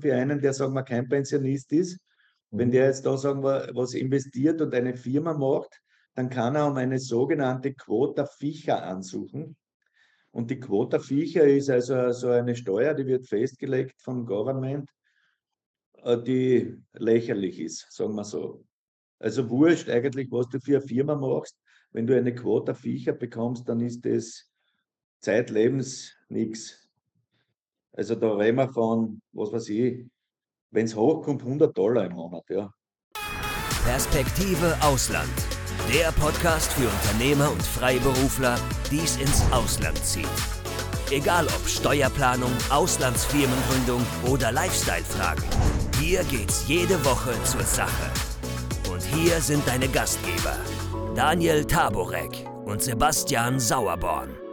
für einen, der, sagen wir, kein Pensionist ist, wenn Mhm. der jetzt da, sagen wir, was investiert und eine Firma macht, dann kann er um eine sogenannte Quota Ficha ansuchen. Und die Quota Ficha ist also so eine Steuer, die wird festgelegt vom Government, äh, die lächerlich ist, sagen wir so. Also wurscht eigentlich, was du für eine Firma machst. Wenn du eine Quota Ficha bekommst, dann ist das zeitlebens nichts. Also da reden wir von, was weiß ich, wenn es hochkommt, 100 Dollar im Monat, ja. Perspektive Ausland. Der Podcast für Unternehmer und Freiberufler, die es ins Ausland zieht. Egal ob Steuerplanung, Auslandsfirmengründung oder Lifestyle-Fragen. Hier geht's jede Woche zur Sache. Und hier sind deine Gastgeber, Daniel Taborek und Sebastian Sauerborn.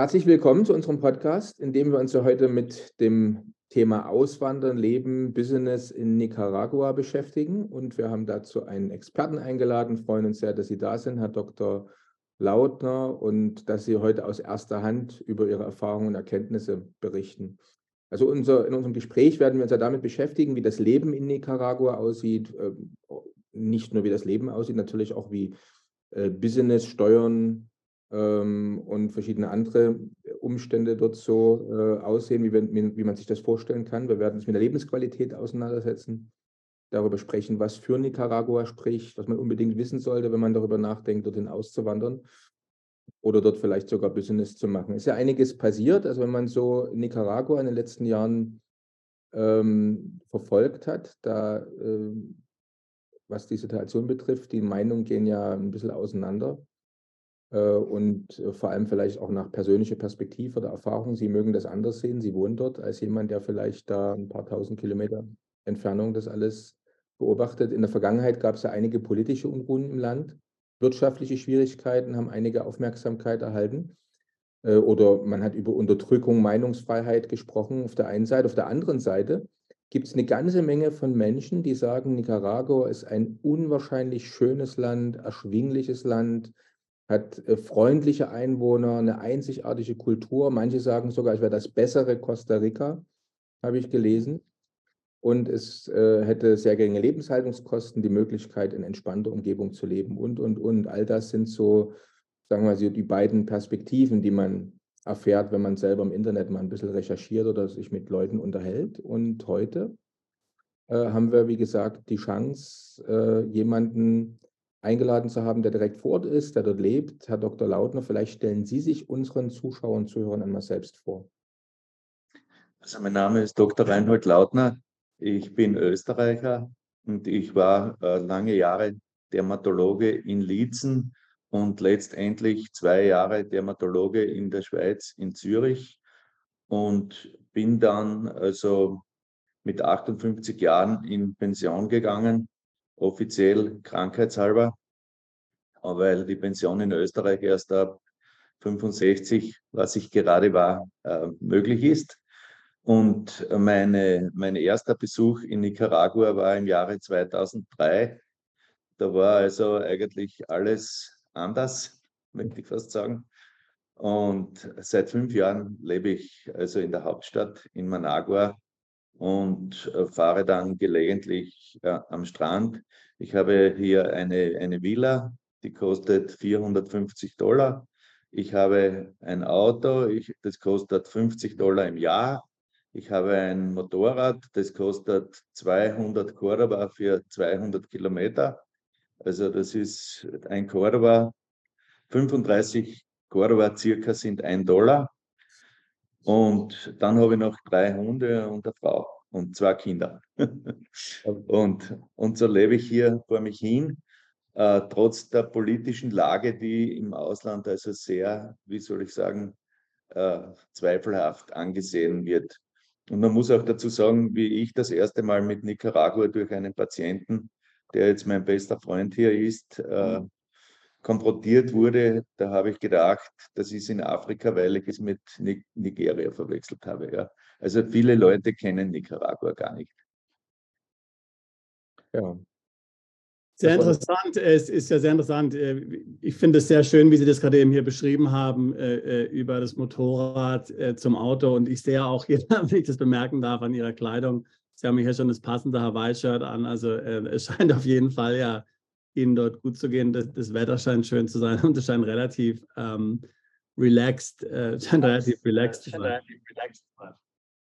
Herzlich willkommen zu unserem Podcast, in dem wir uns ja heute mit dem Thema Auswandern, Leben, Business in Nicaragua beschäftigen. Und wir haben dazu einen Experten eingeladen, freuen uns sehr, dass Sie da sind, Herr Dr. Lautner, und dass Sie heute aus erster Hand über Ihre Erfahrungen und Erkenntnisse berichten. Also unser, in unserem Gespräch werden wir uns ja damit beschäftigen, wie das Leben in Nicaragua aussieht. Ähm, nicht nur wie das Leben aussieht, natürlich auch wie äh, Business, Steuern, ähm, und verschiedene andere Umstände dort so äh, aussehen, wie, wir, wie man sich das vorstellen kann. Wir werden uns mit der Lebensqualität auseinandersetzen, darüber sprechen, was für Nicaragua spricht, was man unbedingt wissen sollte, wenn man darüber nachdenkt, dorthin auszuwandern oder dort vielleicht sogar Business zu machen. Ist ja einiges passiert. Also wenn man so Nicaragua in den letzten Jahren ähm, verfolgt hat, da äh, was die Situation betrifft, die Meinungen gehen ja ein bisschen auseinander und vor allem vielleicht auch nach persönlicher Perspektive oder Erfahrung. Sie mögen das anders sehen. Sie wohnen dort als jemand, der vielleicht da ein paar tausend Kilometer Entfernung das alles beobachtet. In der Vergangenheit gab es ja einige politische Unruhen im Land. Wirtschaftliche Schwierigkeiten haben einige Aufmerksamkeit erhalten. Oder man hat über Unterdrückung, Meinungsfreiheit gesprochen auf der einen Seite. Auf der anderen Seite gibt es eine ganze Menge von Menschen, die sagen, Nicaragua ist ein unwahrscheinlich schönes Land, erschwingliches Land, hat äh, freundliche Einwohner, eine einzigartige Kultur. Manche sagen sogar, es wäre das bessere Costa Rica, habe ich gelesen. Und es äh, hätte sehr geringe Lebenshaltungskosten, die Möglichkeit, in entspannter Umgebung zu leben und, und, und. All das sind so, sagen wir mal, die beiden Perspektiven, die man erfährt, wenn man selber im Internet mal ein bisschen recherchiert oder sich mit Leuten unterhält. Und heute äh, haben wir, wie gesagt, die Chance, äh, jemanden eingeladen zu haben, der direkt vor Ort ist, der dort lebt. Herr Dr. Lautner, vielleicht stellen Sie sich unseren Zuschauern und Zuhörern einmal selbst vor. Also mein Name ist Dr. Reinhold Lautner. Ich bin Österreicher und ich war äh, lange Jahre Dermatologe in Liezen und letztendlich zwei Jahre Dermatologe in der Schweiz, in Zürich und bin dann also mit 58 Jahren in Pension gegangen offiziell krankheitshalber, weil die Pension in Österreich erst ab 65, was ich gerade war, äh, möglich ist. Und meine, mein erster Besuch in Nicaragua war im Jahre 2003. Da war also eigentlich alles anders, möchte ich fast sagen. Und seit fünf Jahren lebe ich also in der Hauptstadt in Managua und äh, fahre dann gelegentlich äh, am Strand. Ich habe hier eine, eine Villa, die kostet 450 Dollar. Ich habe ein Auto, ich, das kostet 50 Dollar im Jahr. Ich habe ein Motorrad, das kostet 200 Cordoba für 200 Kilometer. Also das ist ein Cordoba, 35 Cordoba circa sind ein Dollar. Und dann habe ich noch drei Hunde und eine Frau und zwei Kinder. und, und so lebe ich hier vor mich hin, äh, trotz der politischen Lage, die im Ausland also sehr, wie soll ich sagen, äh, zweifelhaft angesehen wird. Und man muss auch dazu sagen, wie ich das erste Mal mit Nicaragua durch einen Patienten, der jetzt mein bester Freund hier ist, äh, mhm konfrontiert wurde, da habe ich gedacht, das ist in Afrika, weil ich es mit Nigeria verwechselt habe. Ja. Also viele Leute kennen Nicaragua gar nicht. Ja. Sehr interessant. Es ist ja sehr interessant. Äh, ich finde es sehr schön, wie Sie das gerade eben hier beschrieben haben äh, äh, über das Motorrad zum Auto. Und ich sehe auch hier, wenn ich das bemerken darf, an Ihrer Kleidung. Sie haben hier schon das passende Hawaii-Shirt an. Also es scheint auf jeden Fall ja Ihnen dort gut zu gehen. Das, das Wetter scheint schön zu sein und es scheint relativ ähm, relaxed, äh, scheint relativ relaxed zu sein.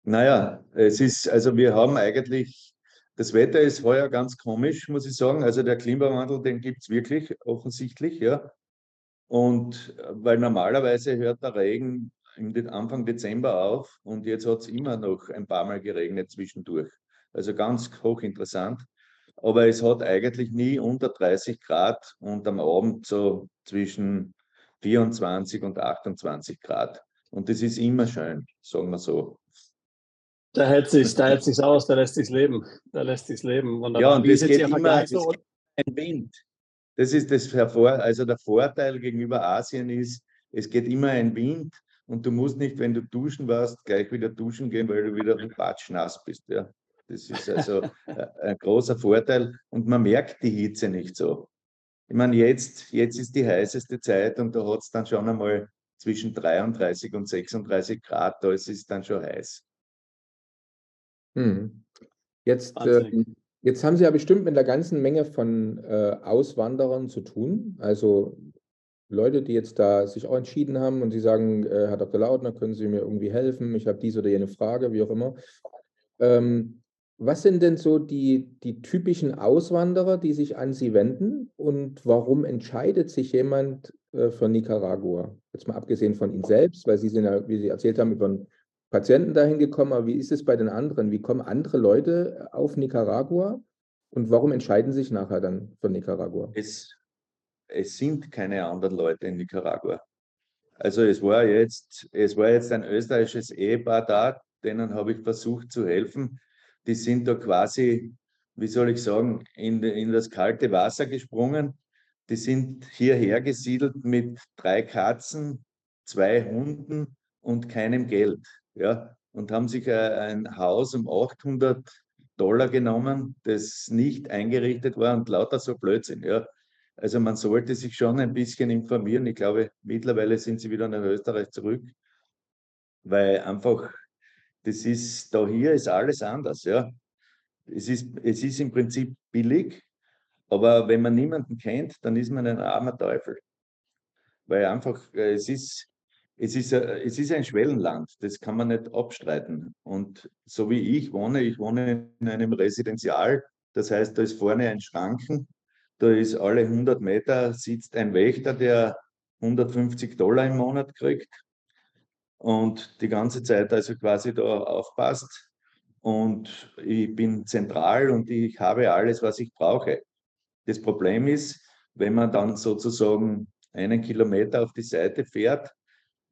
Naja, es ist, also wir haben eigentlich das Wetter ist heuer ganz komisch, muss ich sagen. Also der Klimawandel, den gibt es wirklich offensichtlich, ja. Und äh, weil normalerweise hört der Regen im Anfang Dezember auf und jetzt hat es immer noch ein paar Mal geregnet zwischendurch. Also ganz hochinteressant. Aber es hat eigentlich nie unter 30 Grad und am Abend so zwischen 24 und 28 Grad. Und das ist immer schön, sagen wir so. Da hält sich, da hält sich aus, da lässt sich leben. Da lässt sich leben. Wunderbar. Ja, und es geht immer so? ein Wind. Das ist das Hervor, also der Vorteil gegenüber Asien ist, es geht immer ein Wind und du musst nicht, wenn du duschen warst, gleich wieder duschen gehen, weil du wieder patschnass bist. Ja. Das ist also ein großer Vorteil und man merkt die Hitze nicht so. Ich meine, jetzt, jetzt ist die heißeste Zeit und da hat es dann schon einmal zwischen 33 und 36 Grad, da ist es dann schon heiß. Hm. Jetzt, äh, jetzt haben Sie ja bestimmt mit einer ganzen Menge von äh, Auswanderern zu tun. Also Leute, die jetzt da sich auch entschieden haben und Sie sagen, äh, Herr Dr. Lautner, können Sie mir irgendwie helfen? Ich habe dies oder jene Frage, wie auch immer. Ähm, was sind denn so die, die typischen Auswanderer, die sich an Sie wenden? Und warum entscheidet sich jemand äh, für Nicaragua? Jetzt mal abgesehen von Ihnen selbst, weil Sie sind ja, wie Sie erzählt haben, über ein Patienten dahin gekommen, aber wie ist es bei den anderen? Wie kommen andere Leute auf Nicaragua und warum entscheiden sich nachher dann für Nicaragua? Es, es sind keine anderen Leute in Nicaragua. Also es war jetzt, es war jetzt ein österreichisches Ehepaar da, denen habe ich versucht zu helfen. Die sind da quasi, wie soll ich sagen, in, in das kalte Wasser gesprungen. Die sind hierher gesiedelt mit drei Katzen, zwei Hunden und keinem Geld ja, und haben sich ein Haus um 800 Dollar genommen, das nicht eingerichtet war und lauter so Blödsinn. Ja. Also man sollte sich schon ein bisschen informieren. Ich glaube, mittlerweile sind sie wieder nach Österreich zurück, weil einfach, das ist, da hier ist alles anders. Ja. Es, ist, es ist im Prinzip billig, aber wenn man niemanden kennt, dann ist man ein armer Teufel. Weil einfach, äh, es ist, es ist, es ist ein Schwellenland, das kann man nicht abstreiten. Und so wie ich wohne, ich wohne in einem Residenzial, das heißt, da ist vorne ein Schranken, da ist alle 100 Meter sitzt ein Wächter, der 150 Dollar im Monat kriegt und die ganze Zeit also quasi da aufpasst. Und ich bin zentral und ich habe alles, was ich brauche. Das Problem ist, wenn man dann sozusagen einen Kilometer auf die Seite fährt,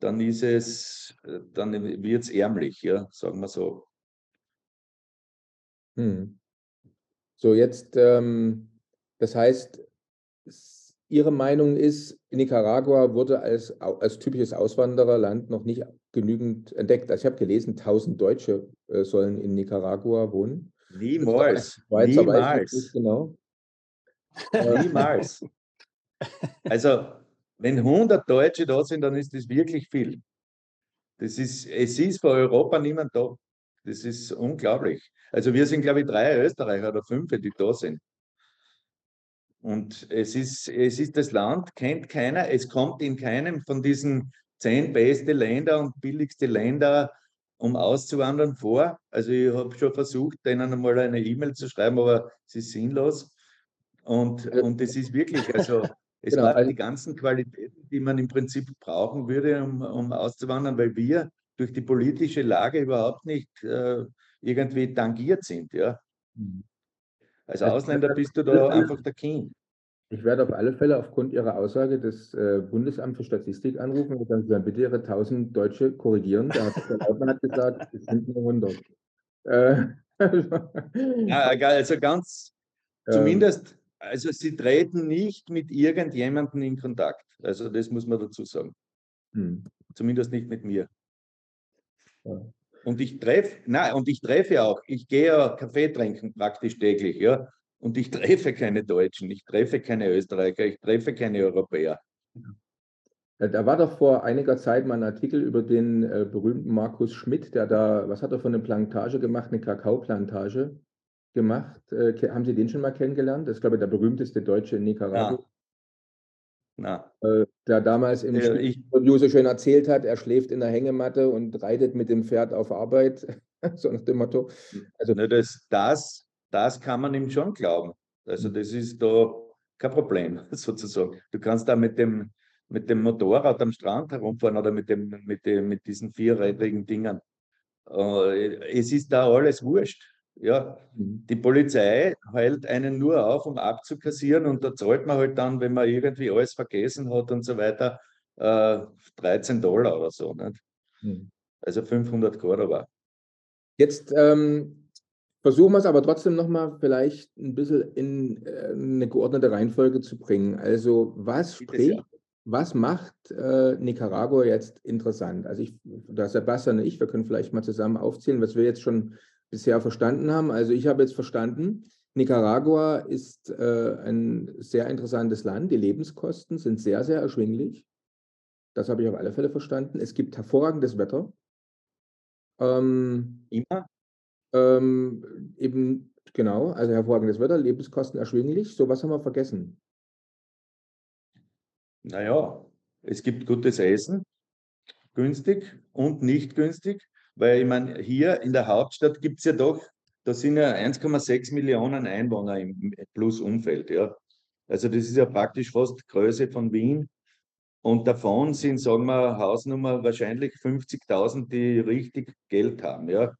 dann ist es, äh, dann wird es ärmlich, ja, sagen wir so. Hm. So, jetzt, ähm, das heißt, Ihre Meinung ist, Nicaragua wurde als, als typisches Auswandererland noch nicht genügend entdeckt. Also ich habe gelesen, 1000 Deutsche äh, sollen in Nicaragua wohnen. Niemals. Niemals. Genau. Niemals. Also wenn 100 Deutsche da sind, dann ist das wirklich viel. Das ist, es ist für Europa niemand da. Das ist unglaublich. Also wir sind, glaube ich, drei Österreicher oder fünf, die da sind. Und es ist, es ist das Land, kennt keiner. Es kommt in keinem von diesen zehn beste Länder und billigste Länder, um auszuwandern vor. Also ich habe schon versucht, denen einmal eine E-Mail zu schreiben, aber es ist sinnlos. Und, und es ist wirklich, also es genau. waren die ganzen Qualitäten, die man im Prinzip brauchen würde, um, um auszuwandern, weil wir durch die politische Lage überhaupt nicht äh, irgendwie tangiert sind. Ja? Mhm. Als Ausländer bist du da einfach der King. Ich werde auf alle Fälle aufgrund Ihrer Aussage des äh, Bundesamt für Statistik anrufen und dann bitte Ihre 1000 Deutsche korrigieren. Der, der Lautmann hat gesagt, es sind nur 100. Äh, ja, also ganz, zumindest also sie treten nicht mit irgendjemandem in Kontakt. Also das muss man dazu sagen. Hm. Zumindest nicht mit mir. Ja. Und ich treffe, nein, und ich treffe auch, ich gehe ja Kaffee trinken praktisch täglich, ja. Und ich treffe keine Deutschen, ich treffe keine Österreicher, ich treffe keine Europäer. Da war doch vor einiger Zeit mal ein Artikel über den äh, berühmten Markus Schmidt, der da, was hat er von einer Plantage gemacht, eine Kakaoplantage gemacht. Äh, haben Sie den schon mal kennengelernt? Das ist, glaube ich, der berühmteste Deutsche in Nicaragua. Ja. Na. Äh, der damals im äh, Interview so schön erzählt hat, er schläft in der Hängematte und reitet mit dem Pferd auf Arbeit, so nach dem Motto. Also, Na, das, das, das kann man ihm schon glauben. Also das ist da kein Problem, sozusagen. Du kannst da mit dem, mit dem Motorrad am Strand herumfahren oder mit, dem, mit, dem, mit diesen vierrädrigen Dingen. Äh, es ist da alles wurscht. Ja, mhm. die Polizei hält einen nur auf, um abzukassieren und da zahlt man halt dann, wenn man irgendwie alles vergessen hat und so weiter, äh, 13 Dollar oder so. Nicht? Mhm. Also 500 Cordoba. Jetzt ähm, versuchen wir es aber trotzdem nochmal vielleicht ein bisschen in äh, eine geordnete Reihenfolge zu bringen. Also was spricht, ja. was macht äh, Nicaragua jetzt interessant? Also ich, da Sebastian und ich, wir können vielleicht mal zusammen aufzählen, was wir jetzt schon bisher verstanden haben. Also ich habe jetzt verstanden, Nicaragua ist äh, ein sehr interessantes Land. Die Lebenskosten sind sehr, sehr erschwinglich. Das habe ich auf alle Fälle verstanden. Es gibt hervorragendes Wetter. Ähm, Immer? Ähm, eben, genau, also hervorragendes Wetter, Lebenskosten erschwinglich. So was haben wir vergessen. Naja, es gibt gutes Essen, günstig und nicht günstig. Weil ich meine, hier in der Hauptstadt gibt es ja doch, da sind ja 1,6 Millionen Einwohner im Plus-Umfeld. Ja. Also das ist ja praktisch fast Größe von Wien. Und davon sind, sagen wir, Hausnummer wahrscheinlich 50.000, die richtig Geld haben. Ja.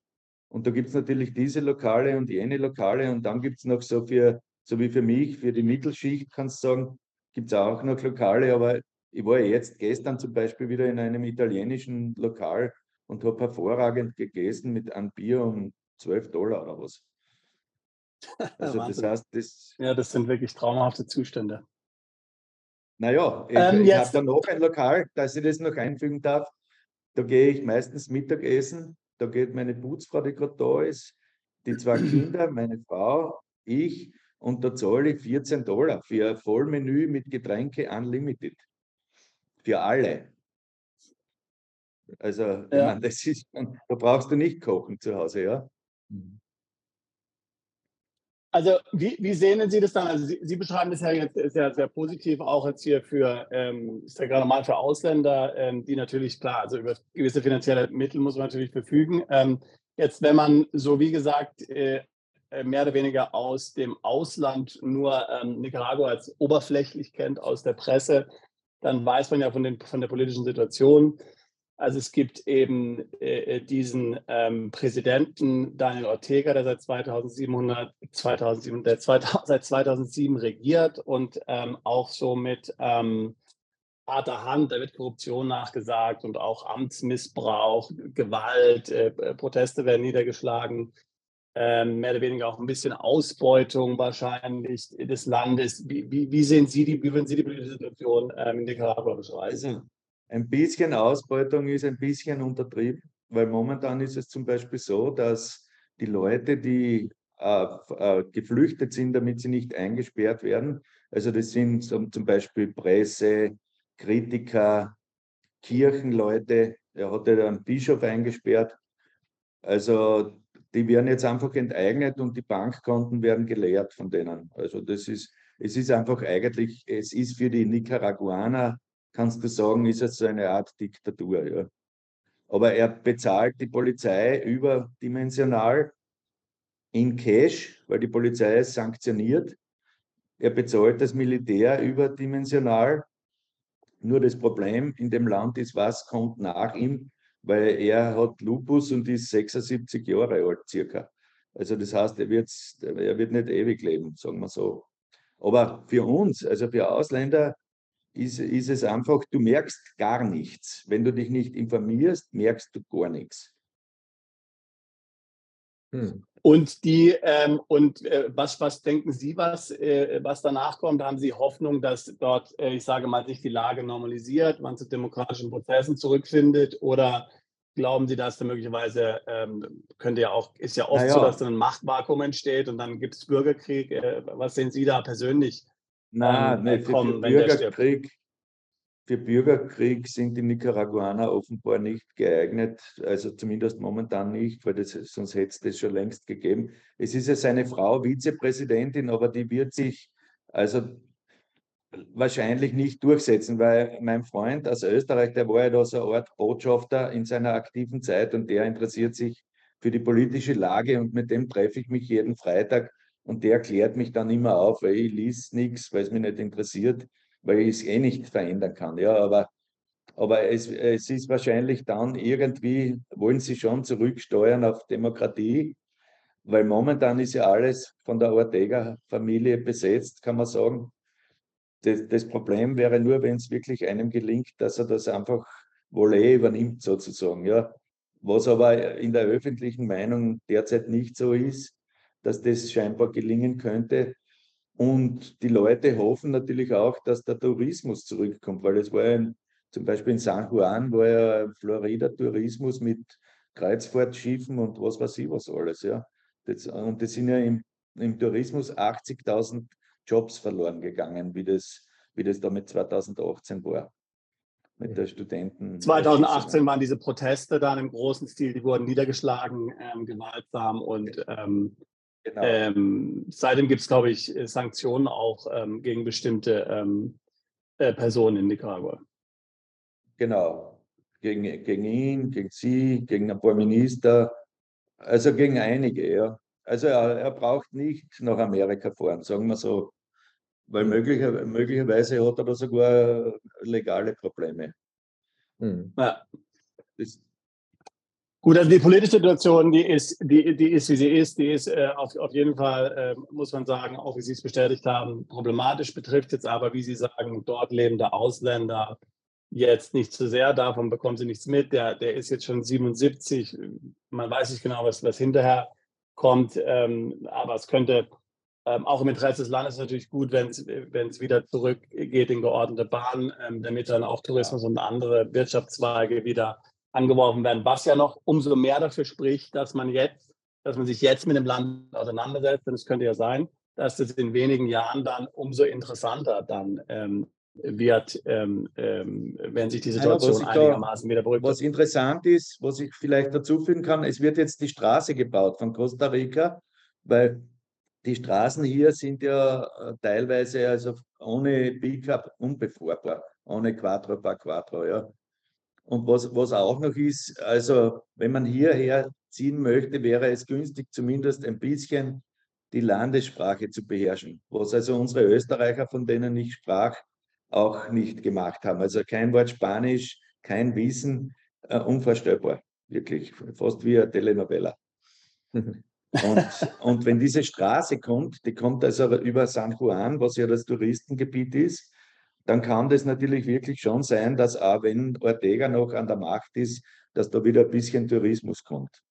Und da gibt es natürlich diese Lokale und jene Lokale. Und dann gibt es noch so für, so wie für mich, für die Mittelschicht, kannst du sagen, gibt es auch noch Lokale. Aber ich war jetzt gestern zum Beispiel wieder in einem italienischen Lokal und habe hervorragend gegessen mit einem Bier um 12 Dollar oder was. Also das heißt, das. Ja, das sind wirklich traumhafte Zustände. Naja, ich, ähm, ich habe da noch ein Lokal, dass ich das noch einfügen darf. Da gehe ich meistens Mittagessen. Da geht meine Putzfrau, die gerade da ist, die zwei Kinder, meine Frau, ich und da zahle ich 14 Dollar für ein Vollmenü mit Getränke unlimited. Für alle. Also, ja. meine, das ist, da brauchst du nicht kochen zu Hause, ja. Mhm. Also, wie, wie sehen Sie das dann? Also, Sie, Sie beschreiben das ja jetzt sehr, sehr positiv, auch jetzt hier für, ähm, ist ja gerade mal für Ausländer, ähm, die natürlich, klar, also über gewisse finanzielle Mittel muss man natürlich verfügen. Ähm, jetzt, wenn man so, wie gesagt, äh, äh mehr oder weniger aus dem Ausland nur ähm, Nicaragua als oberflächlich kennt, aus der Presse, dann weiß man ja von, den, von der politischen Situation. Also es gibt eben äh, diesen ähm, Präsidenten Daniel Ortega, der seit 2700, 2007, der 2000, seit 2007 regiert und ähm, auch so mit ähm, harter Hand, da wird Korruption nachgesagt und auch Amtsmissbrauch, Gewalt, äh, Proteste werden niedergeschlagen, äh, mehr oder weniger auch ein bisschen Ausbeutung wahrscheinlich des Landes. Wie, wie, wie sehen Sie die, wie würden Sie die politische Situation ähm, in Nicaragua beschreiben? Ein bisschen Ausbeutung ist ein bisschen untertrieben, weil momentan ist es zum Beispiel so, dass die Leute, die äh, äh, geflüchtet sind, damit sie nicht eingesperrt werden, also das sind so, zum Beispiel Presse, Kritiker, Kirchenleute, er hat ja einen Bischof eingesperrt. Also die werden jetzt einfach enteignet und die Bankkonten werden geleert von denen. Also das ist, es ist einfach eigentlich, es ist für die Nicaraguaner kannst du sagen, ist es so eine Art Diktatur. Ja. Aber er bezahlt die Polizei überdimensional in Cash, weil die Polizei es sanktioniert. Er bezahlt das Militär überdimensional. Nur das Problem in dem Land ist, was kommt nach ihm, weil er hat Lupus und ist 76 Jahre alt circa. Also das heißt, er wird, er wird nicht ewig leben, sagen wir so. Aber für uns, also für Ausländer, ist, ist es einfach, du merkst gar nichts. Wenn du dich nicht informierst, merkst du gar nichts. Hm. Und die ähm, und äh, was, was denken Sie, was, äh, was danach kommt? Haben Sie Hoffnung, dass dort, äh, ich sage mal, sich die Lage normalisiert, man zu demokratischen Prozessen zurückfindet? Oder glauben Sie, dass da möglicherweise ähm, könnte ja auch, ist ja oft ja. so, dass dann ein Machtvakuum entsteht und dann gibt es Bürgerkrieg. Äh, was sehen Sie da persönlich? Nein, ähm, nee, für, für Bürgerkrieg, für Bürgerkrieg sind die Nicaraguaner offenbar nicht geeignet, also zumindest momentan nicht, weil das, sonst hätte es das schon längst gegeben. Es ist ja seine Frau Vizepräsidentin, aber die wird sich also wahrscheinlich nicht durchsetzen, weil mein Freund aus Österreich, der war ja da so eine Art Botschafter in seiner aktiven Zeit und der interessiert sich für die politische Lage und mit dem treffe ich mich jeden Freitag und der klärt mich dann immer auf, weil ich liest nichts, weil es mich nicht interessiert, weil ich es eh nicht verändern kann. Ja, aber, aber es, es ist wahrscheinlich dann irgendwie, wollen sie schon zurücksteuern auf Demokratie, weil momentan ist ja alles von der Ortega-Familie besetzt, kann man sagen das, das Problem wäre nur, wenn es wirklich einem gelingt, dass er das einfach Volley übernimmt, sozusagen. Ja. Was aber in der öffentlichen Meinung derzeit nicht so ist, dass das scheinbar gelingen könnte. Und die Leute hoffen natürlich auch, dass der Tourismus zurückkommt, weil es war ja zum Beispiel in San Juan, war ja Florida-Tourismus mit Kreuzfahrtschiffen und was weiß ich was alles. Ja. Das, und das sind ja im, im Tourismus 80.000 Jobs verloren gegangen, wie das, wie das damit 2018 war. Mit der Studenten. 2018 waren diese Proteste dann im großen Stil, die wurden niedergeschlagen, ähm, gewaltsam und ähm, genau. ähm, seitdem gibt es, glaube ich, Sanktionen auch ähm, gegen bestimmte ähm, äh, Personen in Nicaragua. Genau, gegen, gegen ihn, gegen sie, gegen ein paar Minister, also gegen einige, ja. Also er, er, braucht nicht nach Amerika fahren, sagen wir so. Weil möglicher, möglicherweise hat er da sogar legale Probleme. Hm. Ja. Das, Gut, also die politische Situation, die ist, die, die ist, wie sie ist, die ist äh, auf, auf jeden Fall, äh, muss man sagen, auch wie Sie es bestätigt haben, problematisch betrifft jetzt aber, wie Sie sagen, dort lebende Ausländer jetzt nicht zu sehr, davon bekommen sie nichts mit. Der, der ist jetzt schon 77, man weiß nicht genau, was, was hinterher kommt, ähm, aber es könnte ähm, auch im Interesse des Landes natürlich gut, wenn es wieder zurückgeht in geordnete Bahnen, ähm, damit dann auch Tourismus und andere Wirtschaftszweige wieder angeworfen werden. Was ja noch umso mehr dafür spricht, dass man jetzt, dass man sich jetzt mit dem Land auseinandersetzt. Denn es könnte ja sein, dass das in wenigen Jahren dann umso interessanter dann ähm, wird, ähm, ähm, wenn sich die Situation ja, einigermaßen wieder beruhigt. Was interessant ist, was ich vielleicht dazu fügen kann, es wird jetzt die Straße gebaut von Costa Rica, weil die Straßen hier sind ja äh, teilweise also ohne Pickup unbefahrbar, ohne Quattro per Quattro, ja. Und was, was auch noch ist, also wenn man hierher ziehen möchte, wäre es günstig, zumindest ein bisschen die Landessprache zu beherrschen, was also unsere Österreicher, von denen ich sprach, auch nicht gemacht haben. Also kein Wort Spanisch, kein Wissen, äh, unvorstellbar, wirklich, fast wie eine Telenovela. Und, und wenn diese Straße kommt, die kommt also über San Juan, was ja das Touristengebiet ist, dann kann das natürlich wirklich schon sein, dass auch wenn Ortega noch an der Macht ist, dass da wieder ein bisschen Tourismus kommt.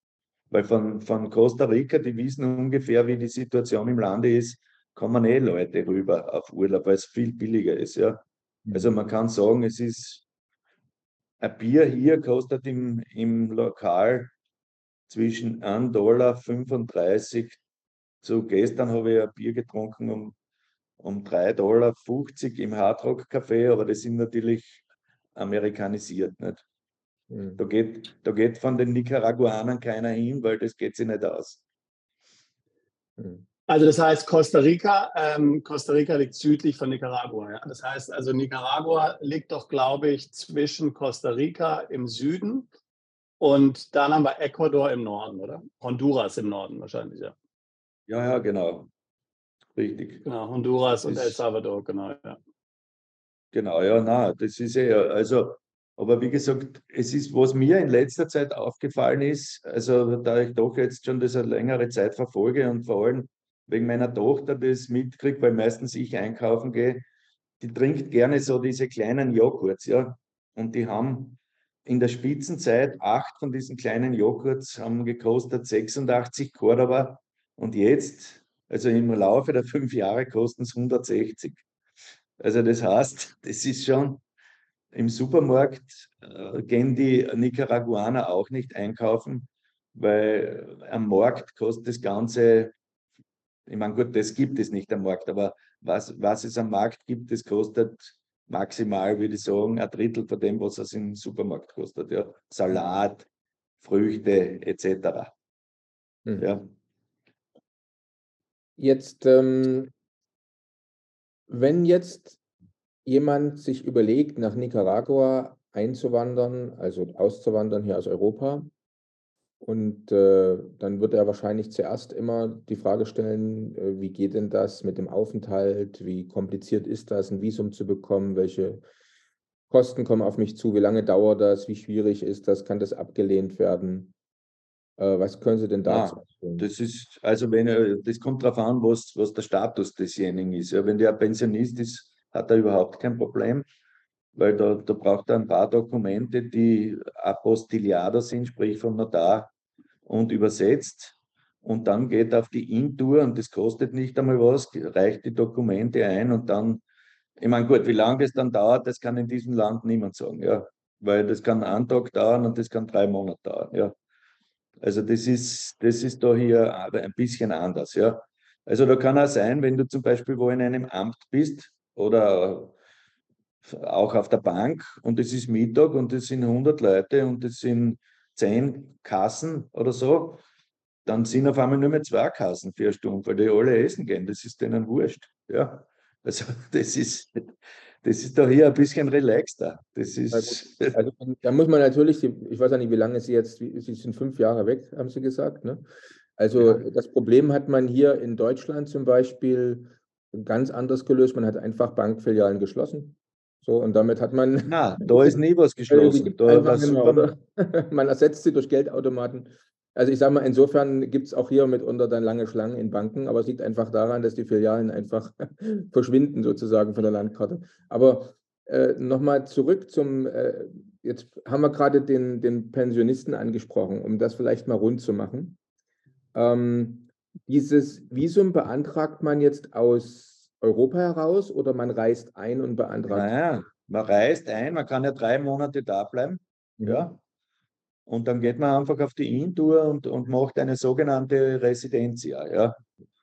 Weil von, von Costa Rica, die wissen ungefähr, wie die Situation im Lande ist, kommen eh Leute rüber auf Urlaub, weil es viel billiger ist. Ja? Also man kann sagen, es ist ein Bier hier kostet im, im Lokal zwischen 1,35 Dollar zu gestern habe ich ein Bier getrunken um, um 3,50 Dollar im Hardrock Café, aber das sind natürlich amerikanisiert. Nicht? Mhm. Da, geht, da geht von den Nicaraguanern keiner hin, weil das geht sich nicht aus. Mhm. Also das heißt, Costa Rica, ähm, Costa Rica liegt südlich von Nicaragua. Ja? Das heißt also, Nicaragua liegt doch, glaube ich, zwischen Costa Rica im Süden und dann haben wir Ecuador im Norden, oder? Honduras im Norden wahrscheinlich, ja. Ja, ja, genau. Richtig. Genau, Honduras das und El Salvador, genau, ja. Genau, ja, na, das ist ja, also, aber wie gesagt, es ist, was mir in letzter Zeit aufgefallen ist, also da ich doch jetzt schon das eine längere Zeit verfolge und vor allem wegen meiner Tochter das mitkriege, weil meistens ich einkaufen gehe, die trinkt gerne so diese kleinen Joghurts, ja. Und die haben in der Spitzenzeit acht von diesen kleinen Joghurts haben gekostet 86 Cordoba und jetzt, also im Laufe der fünf Jahre, kosten es 160. Also das heißt, das ist schon, im Supermarkt äh, gehen die Nicaraguaner auch nicht einkaufen, weil am Markt kostet das Ganze, ich meine, gut, das gibt es nicht am Markt, aber was, was es am Markt gibt, das kostet maximal, würde ich sagen, ein Drittel von dem, was es im Supermarkt kostet. Ja. Salat, Früchte etc. Hm. Ja. Jetzt, ähm, wenn jetzt jemand sich überlegt, nach Nicaragua einzuwandern, also auszuwandern hier aus Europa, und äh, dann wird er wahrscheinlich zuerst immer die Frage stellen, äh, wie geht denn das mit dem Aufenthalt? Wie kompliziert ist das, ein Visum zu bekommen? Welche Kosten kommen auf mich zu? Wie lange dauert das? Wie schwierig ist das? Kann das abgelehnt werden? Äh, was können Sie denn dazu sagen? Das ist, also wenn er, das kommt darauf an, was, was der Status desjenigen ist. Ja, wenn der Pensionist ist, hat er überhaupt kein Problem, weil da, da braucht er ein paar Dokumente, die apostillado sind, sprich vom Notar und übersetzt. Und dann geht auf die In-Tour und das kostet nicht einmal was, reicht die Dokumente ein und dann, ich meine, gut, wie lange das dann dauert, das kann in diesem Land niemand sagen, ja. Weil das kann einen Tag dauern und das kann drei Monate dauern, ja. Also das ist, das ist da hier ein bisschen anders, ja. Also da kann auch sein, wenn du zum Beispiel wo in einem Amt bist oder auch auf der Bank und es ist Mittag und es sind 100 Leute und es sind zehn Kassen oder so, dann sind auf einmal nur mehr zwei Kassen vier Stunden, weil die alle essen gehen. Das ist denen wurscht. Ja. Also das ist, das ist doch hier ein bisschen relaxter. Das ist also, da muss man natürlich, ich weiß ja nicht, wie lange Sie jetzt, Sie sind fünf Jahre weg, haben Sie gesagt. Ne? Also ja. das Problem hat man hier in Deutschland zum Beispiel ganz anders gelöst. Man hat einfach Bankfilialen geschlossen. So, und damit hat man. Na, da ist nie was geschlossen. Da was genau, man ersetzt sie durch Geldautomaten. Also ich sage mal, insofern gibt es auch hier mitunter dann lange Schlangen in Banken, aber es liegt einfach daran, dass die Filialen einfach verschwinden sozusagen von der Landkarte. Aber äh, nochmal zurück zum, äh, jetzt haben wir gerade den, den Pensionisten angesprochen, um das vielleicht mal rund zu machen. Ähm, dieses Visum beantragt man jetzt aus Europa heraus oder man reist ein und beantragt? Naja, man reist ein, man kann ja drei Monate da bleiben. Mhm. Ja. Und dann geht man einfach auf die In-Tour und, und macht eine sogenannte Residenzia. Ja.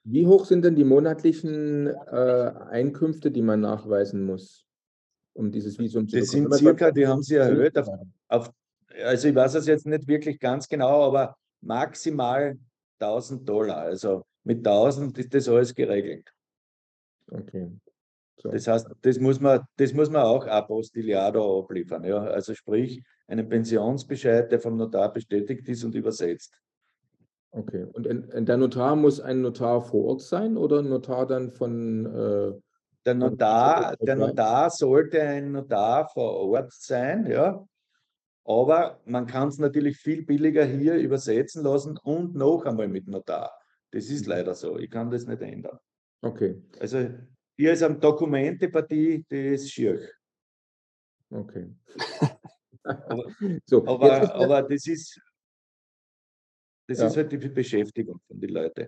Wie hoch sind denn die monatlichen äh, Einkünfte, die man nachweisen muss, um dieses Visum zu bekommen? Das sind circa, die haben sie erhöht. Auf, auf, also ich weiß es jetzt nicht wirklich ganz genau, aber maximal 1000 Dollar. Also mit 1000 ist das alles geregelt. Okay. So. Das heißt, das muss man, das muss man auch apostillado abliefern. Ja? Also sprich, einen Pensionsbescheid, der vom Notar bestätigt ist und übersetzt. Okay. Und der Notar muss ein Notar vor Ort sein oder ein Notar dann von. Äh, der Notar, der Notar sollte ein Notar vor Ort sein, ja. Aber man kann es natürlich viel billiger hier übersetzen lassen und noch einmal mit Notar. Das ist mhm. leider so. Ich kann das nicht ändern. Okay. Also hier ist eine Dokumentepartie, die ist schier. Okay. aber, so, aber, aber das ist das ja. ist halt die Beschäftigung von den Leuten.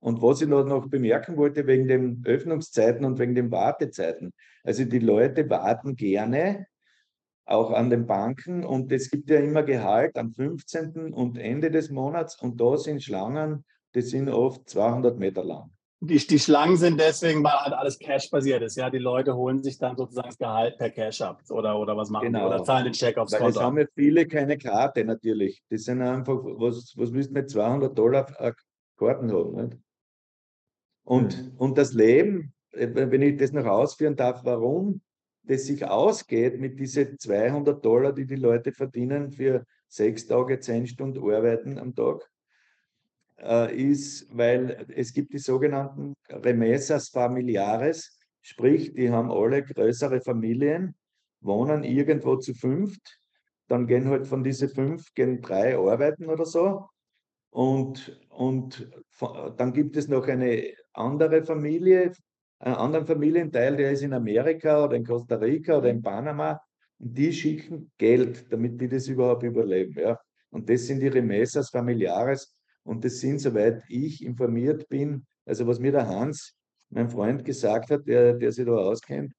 Und was ich noch, noch bemerken wollte, wegen den Öffnungszeiten und wegen den Wartezeiten. Also die Leute warten gerne, auch an den Banken. Und es gibt ja immer Gehalt am 15. und Ende des Monats. Und da sind Schlangen, die sind oft 200 Meter lang die, die Schlangen sind deswegen, weil halt alles Cash-basiert ist. Ja, die Leute holen sich dann sozusagen das Gehalt per Cash ab oder, oder was machen genau. oder zahlen den Check aufs weil Konto. Es haben ja viele keine Karte natürlich. Die sind einfach, was, was müssen mit 200 Dollar Karten haben? Nicht? Und, mhm. und das Leben, äh, wenn ich das noch ausführen darf, warum das sich ausgeht mit diesen 200 Dollar, die die Leute verdienen für sechs Tage, zehn Stunden Arbeiten am Tag, äh, ist, weil es gibt die sogenannten Remesas familiares, sprich, die haben alle größere Familien, wohnen irgendwo zu fünft, dann gehen halt von diesen fünf, gehen drei arbeiten oder so. Und, und dann gibt es noch eine andere Familie, einen anderen Familienteil, der ist in Amerika oder in Costa Rica oder in Panama. Und die schicken Geld, damit die das überhaupt überleben. Ja. Und das sind die Remesas familiares. Und das sind, soweit ich informiert bin, also was mir der Hans, mein Freund, gesagt hat, der, der sich da auskennt,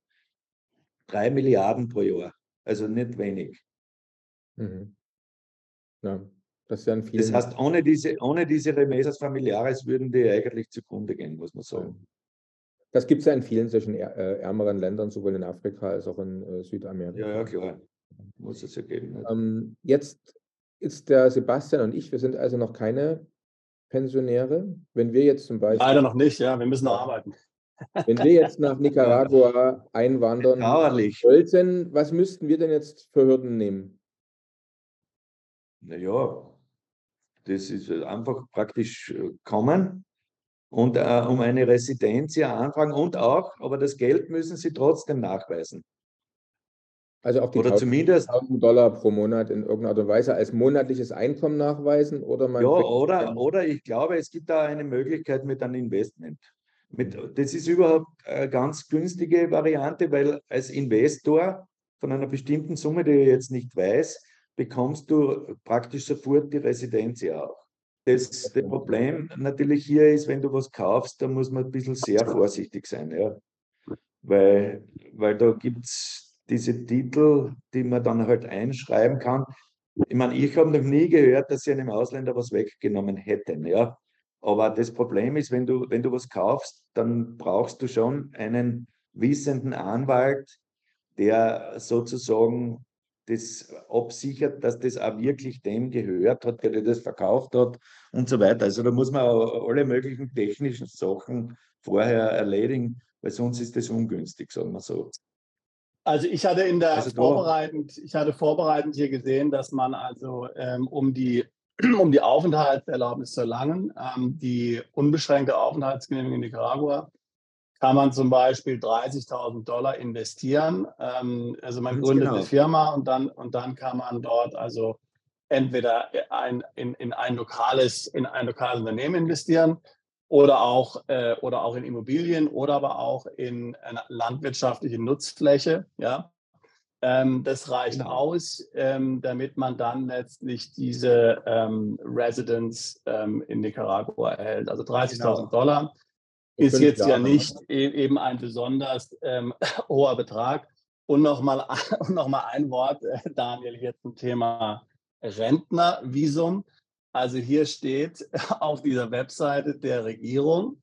drei Milliarden pro Jahr. Also nicht wenig. Mhm. Ja, das. Das heißt, ohne diese, ohne diese Remesas Familiares würden die eigentlich zugrunde gehen, muss man sagen. Das gibt es ja in vielen solchen äh, ärmeren Ländern, sowohl in Afrika als auch in äh, Südamerika. Ja, ja, klar. Muss es ja geben. Ne? Jetzt ist der Sebastian und ich, wir sind also noch keine Pensionäre. Wenn wir jetzt zum Beispiel. Leider noch nicht, ja, wir müssen noch arbeiten. Wenn wir jetzt nach Nicaragua einwandern wollten, was müssten wir denn jetzt für Hürden nehmen? Naja, das ist einfach praktisch äh, kommen und äh, um eine Residenz hier anfragen und auch, aber das Geld müssen Sie trotzdem nachweisen. Also auch die Oder 1000 zumindest, 1000 Dollar pro Monat in irgendeiner Art und Weise als monatliches Einkommen nachweisen oder man ja, oder, oder ich glaube, es gibt da eine Möglichkeit mit einem Investment. Mit, das ist überhaupt eine ganz günstige Variante, weil als Investor von einer bestimmten Summe, die ich jetzt nicht weiß, bekommst du praktisch sofort die Residenz ja auch. Das, das Problem natürlich hier ist, wenn du was kaufst, da muss man ein bisschen sehr vorsichtig sein, ja. Weil, weil da gibt es diese Titel, die man dann halt einschreiben kann. Ich meine, ich habe noch nie gehört, dass sie einem Ausländer was weggenommen hätten, ja. Aber das Problem ist, wenn du, wenn du was kaufst, dann brauchst du schon einen wissenden Anwalt, der sozusagen das absichert, dass das auch wirklich dem gehört hat, der das verkauft hat und so weiter. Also da muss man alle möglichen technischen Sachen vorher erledigen, weil sonst ist das ungünstig, sagen wir so. Also ich hatte in der Also vorbereitend, ich hatte vorbereitend hier gesehen, dass man also ähm, um die um die Aufenthaltserlaubnis zu erlangen, ähm, die unbeschränkte Aufenthaltsgenehmigung in Nicaragua, kann man zum Beispiel 30.000 Dollar investieren. Ähm, also man Ganz gründet genau. eine Firma und dann und dann kann man dort also entweder ein, in, in ein lokales in ein lokales Unternehmen investieren oder auch äh, oder auch in Immobilien oder aber auch in eine landwirtschaftliche Nutzfläche. Ja, ähm, das reicht Genau. aus, ähm, damit man dann letztlich diese ähm, Residence ähm, in Nicaragua erhält. Also 30.000 Genau. Dollar ist jetzt ja Jahre, ne? nicht e eben ein besonders ähm, hoher Betrag. Und nochmal noch mal ein Wort, äh, Daniel, hier zum Thema Rentnervisum. Also hier steht auf dieser Webseite der Regierung,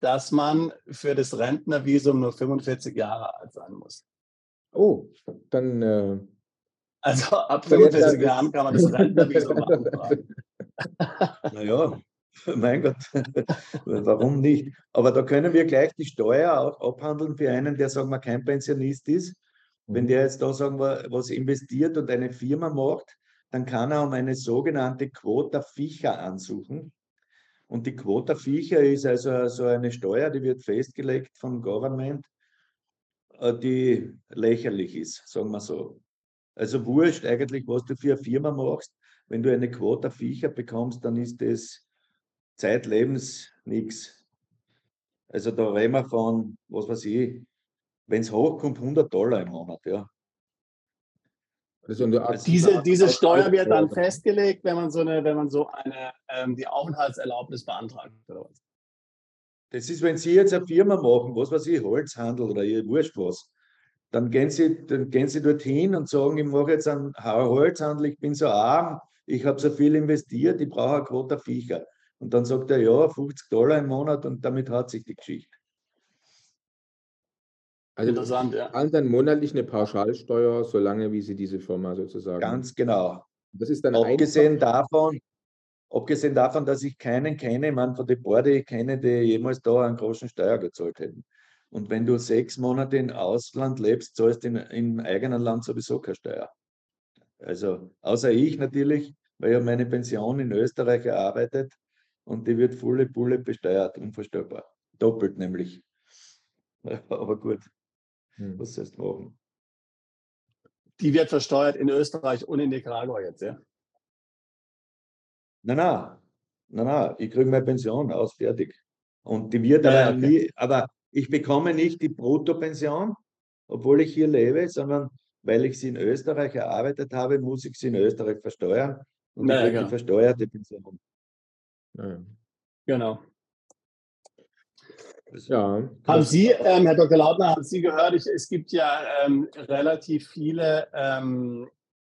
dass man für das Rentnervisum nur 45 Jahre alt sein muss. Oh, dann äh, Also ab Aber jetzt 45 ja- Jahren kann man das Rentnervisum beantragen. Naja, mein Gott, warum nicht? Aber da können wir gleich die Steuer auch abhandeln für einen, der, sagen wir, kein Pensionist ist. Wenn der jetzt da, sagen wir, was investiert und eine Firma macht, dann kann er um eine sogenannte Quota Ficha ansuchen. Und die Quota Ficha ist also so eine Steuer, die wird festgelegt vom Government, äh, die lächerlich ist, sagen wir so. Also wurscht eigentlich, was du für eine Firma machst. Wenn du eine Quota Viecher bekommst, dann ist das zeitlebens nichts. Also da reden wir von, was weiß ich, wenn es hochkommt, 100 Dollar im Monat, ja. So Also Diese, diese Steuer wird dann festgelegt, wenn man so eine, wenn man so eine ähm, die Aufenthaltserlaubnis beantragt. Oder was? Das ist, wenn Sie jetzt eine Firma machen, was weiß ich, Holzhandel oder ihr wurscht was, dann gehen Sie, dann gehen Sie dorthin und sagen, ich mache jetzt einen Holzhandel, ich bin so arm, ich habe so viel investiert, ich brauche eine Quota Viecher. Und dann sagt er, ja, 50 Dollar im Monat und damit hat sich die Geschichte. Also Interessant, ja. zahlen dann monatlich eine Pauschalsteuer, solange wie sie diese Firma sozusagen. Ganz genau. das ist dann Abgesehen davon, abgesehen davon, dass ich keinen kenne, man von den Borde ich kenne, die jemals da einen großen Steuer gezahlt hätten. Und wenn du sechs Monate im Ausland lebst, zahlst du in, im eigenen Land sowieso keine Steuer. Also, außer ich natürlich, weil ich meine Pension in Österreich erarbeitet und die wird volle Pulle besteuert, unvorstellbar. Doppelt nämlich. Aber gut, Hm. sollst du machen? Die wird versteuert in Österreich und in Nicaragua jetzt, ja. Nein, nein, nein, nein, ich kriege meine Pension aus, fertig. Und die wird Ja, aber okay. nie, aber ich bekomme nicht die Bruttopension, obwohl ich hier lebe, sondern weil ich sie in Österreich erarbeitet habe, muss ich sie in Österreich versteuern und Naja, ich kriege genau. die versteuerte Pension. Ja. Genau. Ja. Haben Sie, ähm, Herr Dr. Lautner, haben Sie gehört, ich, es gibt ja ähm, relativ viele ähm,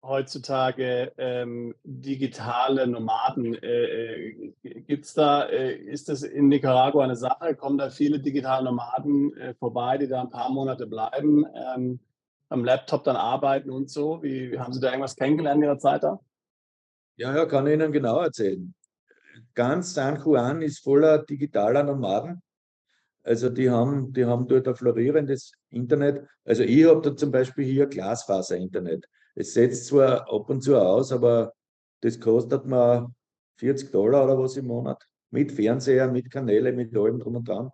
heutzutage ähm, digitale Nomaden. Äh, äh Gibt es da, äh, ist das in Nicaragua eine Sache? Kommen da viele digitale Nomaden äh, vorbei, die da ein paar Monate bleiben, ähm, am Laptop dann arbeiten und so? Wie, wie, haben Sie da irgendwas kennengelernt in Ihrer Zeit da? Ja, ja, kann ich Ihnen genau erzählen. Ganz San Juan ist voller digitaler Nomaden. Also die haben, die haben dort ein florierendes Internet. Also ich habe da zum Beispiel hier Glasfaser-Internet. Es setzt zwar ab und zu aus, aber das kostet mir 40 Dollar oder was im Monat. Mit Fernseher, mit Kanäle, mit allem drum und dran.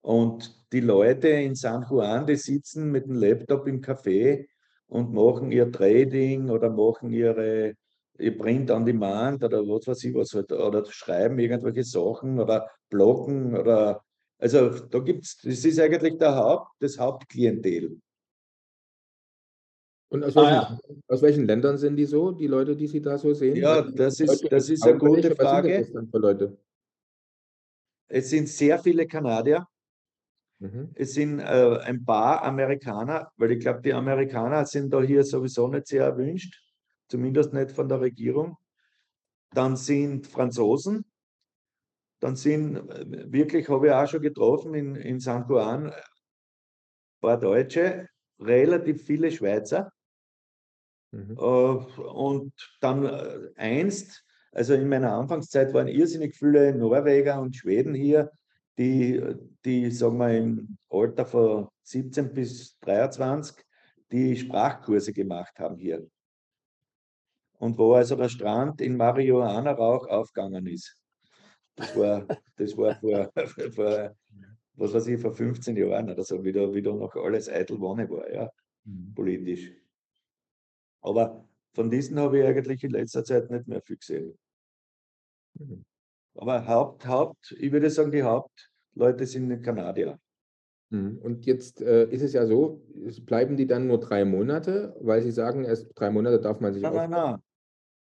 Und die Leute in San Juan, die sitzen mit dem Laptop im Café und machen ihr Trading oder machen ihre ihr Print on Demand oder was weiß ich was halt, oder schreiben irgendwelche Sachen oder bloggen oder also da gibt es, das ist eigentlich der Haupt, das Hauptklientel. Und aus welchen, ah, ja. aus welchen, Ländern sind die so, die Leute, die Sie da so sehen? Ja, das ist, das ist eine gute Frage. Es sind sehr viele Kanadier. Mhm. Es sind äh, ein paar Amerikaner, weil ich glaube, die Amerikaner sind da hier sowieso nicht sehr erwünscht, zumindest nicht von der Regierung. Dann sind Franzosen, dann sind wirklich, habe ich auch schon getroffen in, in San Juan, ein paar Deutsche, relativ viele Schweizer. Mhm. Äh, und dann äh, einst, also in meiner Anfangszeit waren irrsinnig viele Norweger und Schweden hier, die, die sagen wir, im Alter von 17 bis 23 die Sprachkurse gemacht haben hier. Und wo also der Strand in Marihuana-Rauch aufgegangen ist. Das war, das war vor, vor, was weiß ich, vor 15 Jahren oder so, wie da, wie da noch alles eitel Wonne war, ja, mhm. politisch. Aber von diesen habe ich eigentlich in letzter Zeit nicht mehr viel gesehen. Mhm. Aber Haupt, Haupt, ich würde sagen, die Hauptleute sind Kanadier. Mhm. Und jetzt äh, ist es ja so, bleiben die dann nur drei Monate, weil sie sagen, erst drei Monate darf man sich Nein, nein, nein.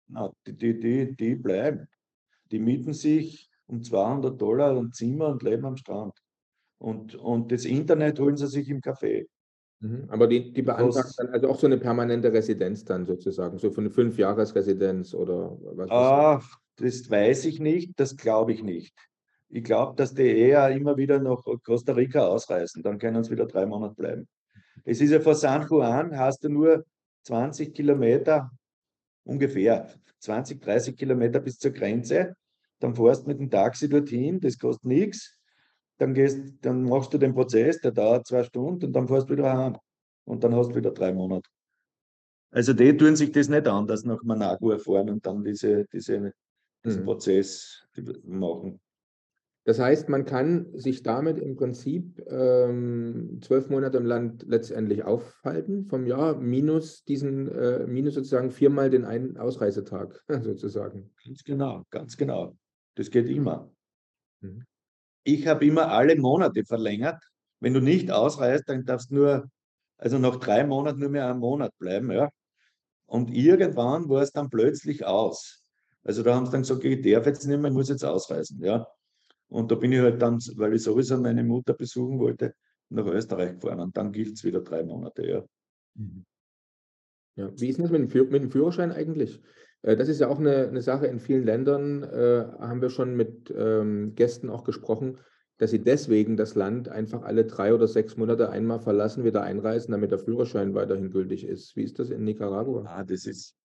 nein die, die, die bleiben. Die mieten sich um 200 Dollar ein Zimmer und leben am Strand. Und, und das Internet holen sie sich im Café. Mhm. Aber die, die beantragen dann also auch so eine permanente Residenz dann sozusagen, so für eine Fünfjahresresidenz oder was? Ah, das weiß ich nicht, das glaube ich nicht. Ich glaube, dass die eher immer wieder nach Costa Rica ausreisen, dann können sie wieder drei Monate bleiben. Es ist ja vor San Juan, hast du nur 20 Kilometer, ungefähr 20, 30 Kilometer bis zur Grenze. Dann fährst du mit dem Taxi dorthin, das kostet nichts dann, gehst, dann machst du den Prozess, der dauert zwei Stunden und dann fährst du wieder heim. Und dann hast du wieder drei Monate. Also die tun sich das nicht an, dass nach Managua fahren und dann diese, diese, diesen mhm. Prozess machen. Das heißt, man kann sich damit im Prinzip ähm, zwölf Monate im Land letztendlich aufhalten vom Jahr, minus diesen, äh, minus sozusagen viermal den einen Ausreisetag sozusagen. Ganz genau, ganz genau. Das geht immer. Mhm ich habe immer alle Monate verlängert. Wenn du nicht ausreist, dann darfst du nur, also nach drei Monaten nur mehr einen Monat bleiben. Ja? Und irgendwann war es dann plötzlich aus. Also da haben sie dann gesagt, ich darf jetzt nicht mehr, ich muss jetzt ausreisen. Ja? Und da bin ich halt dann, weil ich sowieso meine Mutter besuchen wollte, nach Österreich gefahren. Und dann gilt es wieder drei Monate. Ja. Mhm. Ja, wie ist das mit dem, mit dem Führerschein eigentlich? Äh, das ist ja auch eine, eine Sache in vielen Ländern, äh, haben wir schon mit ähm, Gästen auch gesprochen, dass sie deswegen das Land einfach alle drei oder sechs Monate einmal verlassen, wieder einreisen, damit der Führerschein weiterhin gültig ist. Wie ist das in Nicaragua? Ah, das ist,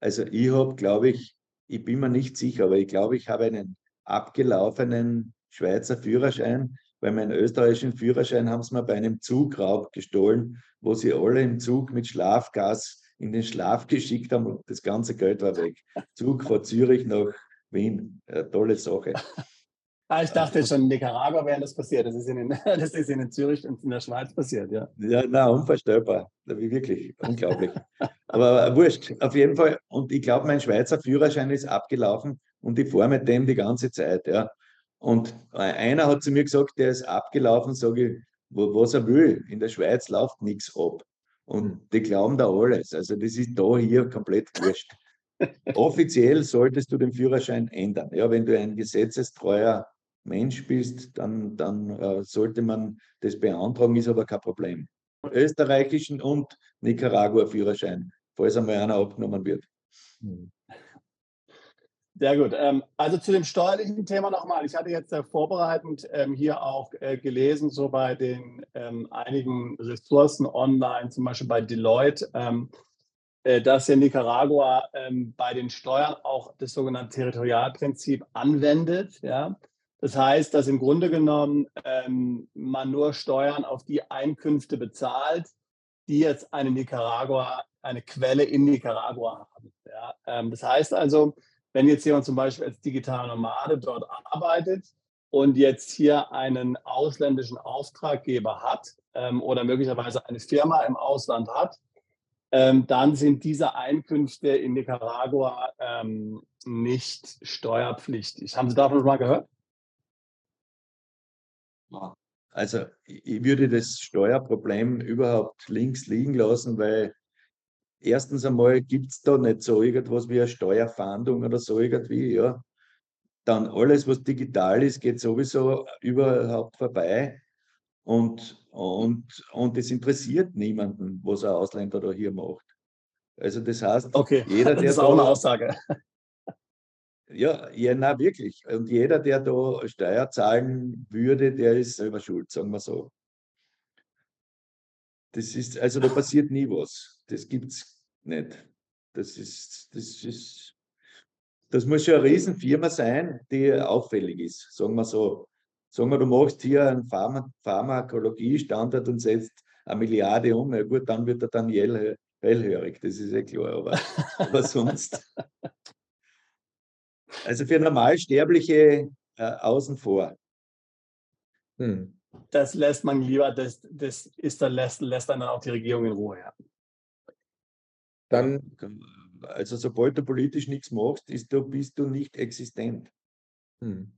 also ich habe, glaube ich, ich bin mir nicht sicher, aber ich glaube, ich habe einen abgelaufenen Schweizer Führerschein, weil meinen österreichischen Führerschein haben sie mir bei einem Zugraub gestohlen, wo sie alle im Zug mit Schlafgas in den Schlaf geschickt haben und das ganze Geld war weg. Zug von Zürich nach Wien. Eine tolle Sache. Ah, ich dachte schon, in Nicaragua wäre das passiert. Das ist, in, das ist in Zürich und in der Schweiz passiert, ja. Ja, na, unvorstellbar. Wirklich, unglaublich. Aber wurscht, auf jeden Fall. Und ich glaube, mein Schweizer Führerschein ist abgelaufen und ich fahre mit dem die ganze Zeit, ja. Und einer hat zu mir gesagt, der ist abgelaufen, sage ich, was er will. In der Schweiz läuft nichts ab. Und die glauben da alles. Also das ist da hier komplett wurscht. Offiziell solltest du den Führerschein ändern. Ja, wenn du ein gesetzestreuer Mensch bist, dann, dann äh, sollte man das beantragen, ist aber kein Problem. Österreichischen und Nicaragua-Führerschein, falls einmal einer abgenommen wird. Hm. Sehr gut. Ähm, also zu dem steuerlichen Thema nochmal. Ich hatte jetzt äh, vorbereitend ähm, hier auch äh, gelesen, so bei den ähm, einigen Ressourcen online, zum Beispiel bei Deloitte, äh, dass in Nicaragua bei den Steuern auch das sogenannte Territorialprinzip anwendet. Ja? Das heißt, dass im Grunde genommen man nur Steuern auf die Einkünfte bezahlt, die jetzt eine Nicaragua, eine Quelle in Nicaragua haben. Ja? das heißt also, wenn jetzt jemand zum Beispiel als digitaler Nomade dort arbeitet und jetzt hier einen ausländischen Auftraggeber hat ähm, oder möglicherweise eine Firma im Ausland hat, ähm, dann sind diese Einkünfte in Nicaragua ähm, nicht steuerpflichtig. Haben Sie davon schon mal gehört? Also ich würde das Steuerproblem überhaupt links liegen lassen, weil erstens einmal gibt es da nicht so irgendwas wie eine Steuerfahndung oder so irgendwie, ja. Dann alles, was digital ist, geht sowieso überhaupt vorbei. Und, und, und es interessiert niemanden, was ein Ausländer da hier macht. Also das heißt, okay. jeder, der das ist auch eine Aussage. Ja, ja, na wirklich. Und jeder, der da Steuer zahlen würde, der ist selber schuld, sagen wir so. Das ist, also da passiert nie was. Das gibt es nicht. Das ist, das ist, das muss schon eine Riesenfirma sein, die auffällig ist, sagen wir so. Sagen wir, du machst hier einen Pharma Pharmakologie-Standard und setzt eine Milliarde um, ja gut, dann wird er dann hellhörig, das ist ja klar, aber, aber sonst. Also für Normalsterbliche äh, außen vor. Hm. Das lässt man lieber, das, das ist dann lässt, lässt dann auch die Regierung in Ruhe. Ja. Dann, also sobald du politisch nichts machst, ist du, bist du nicht existent. Hm.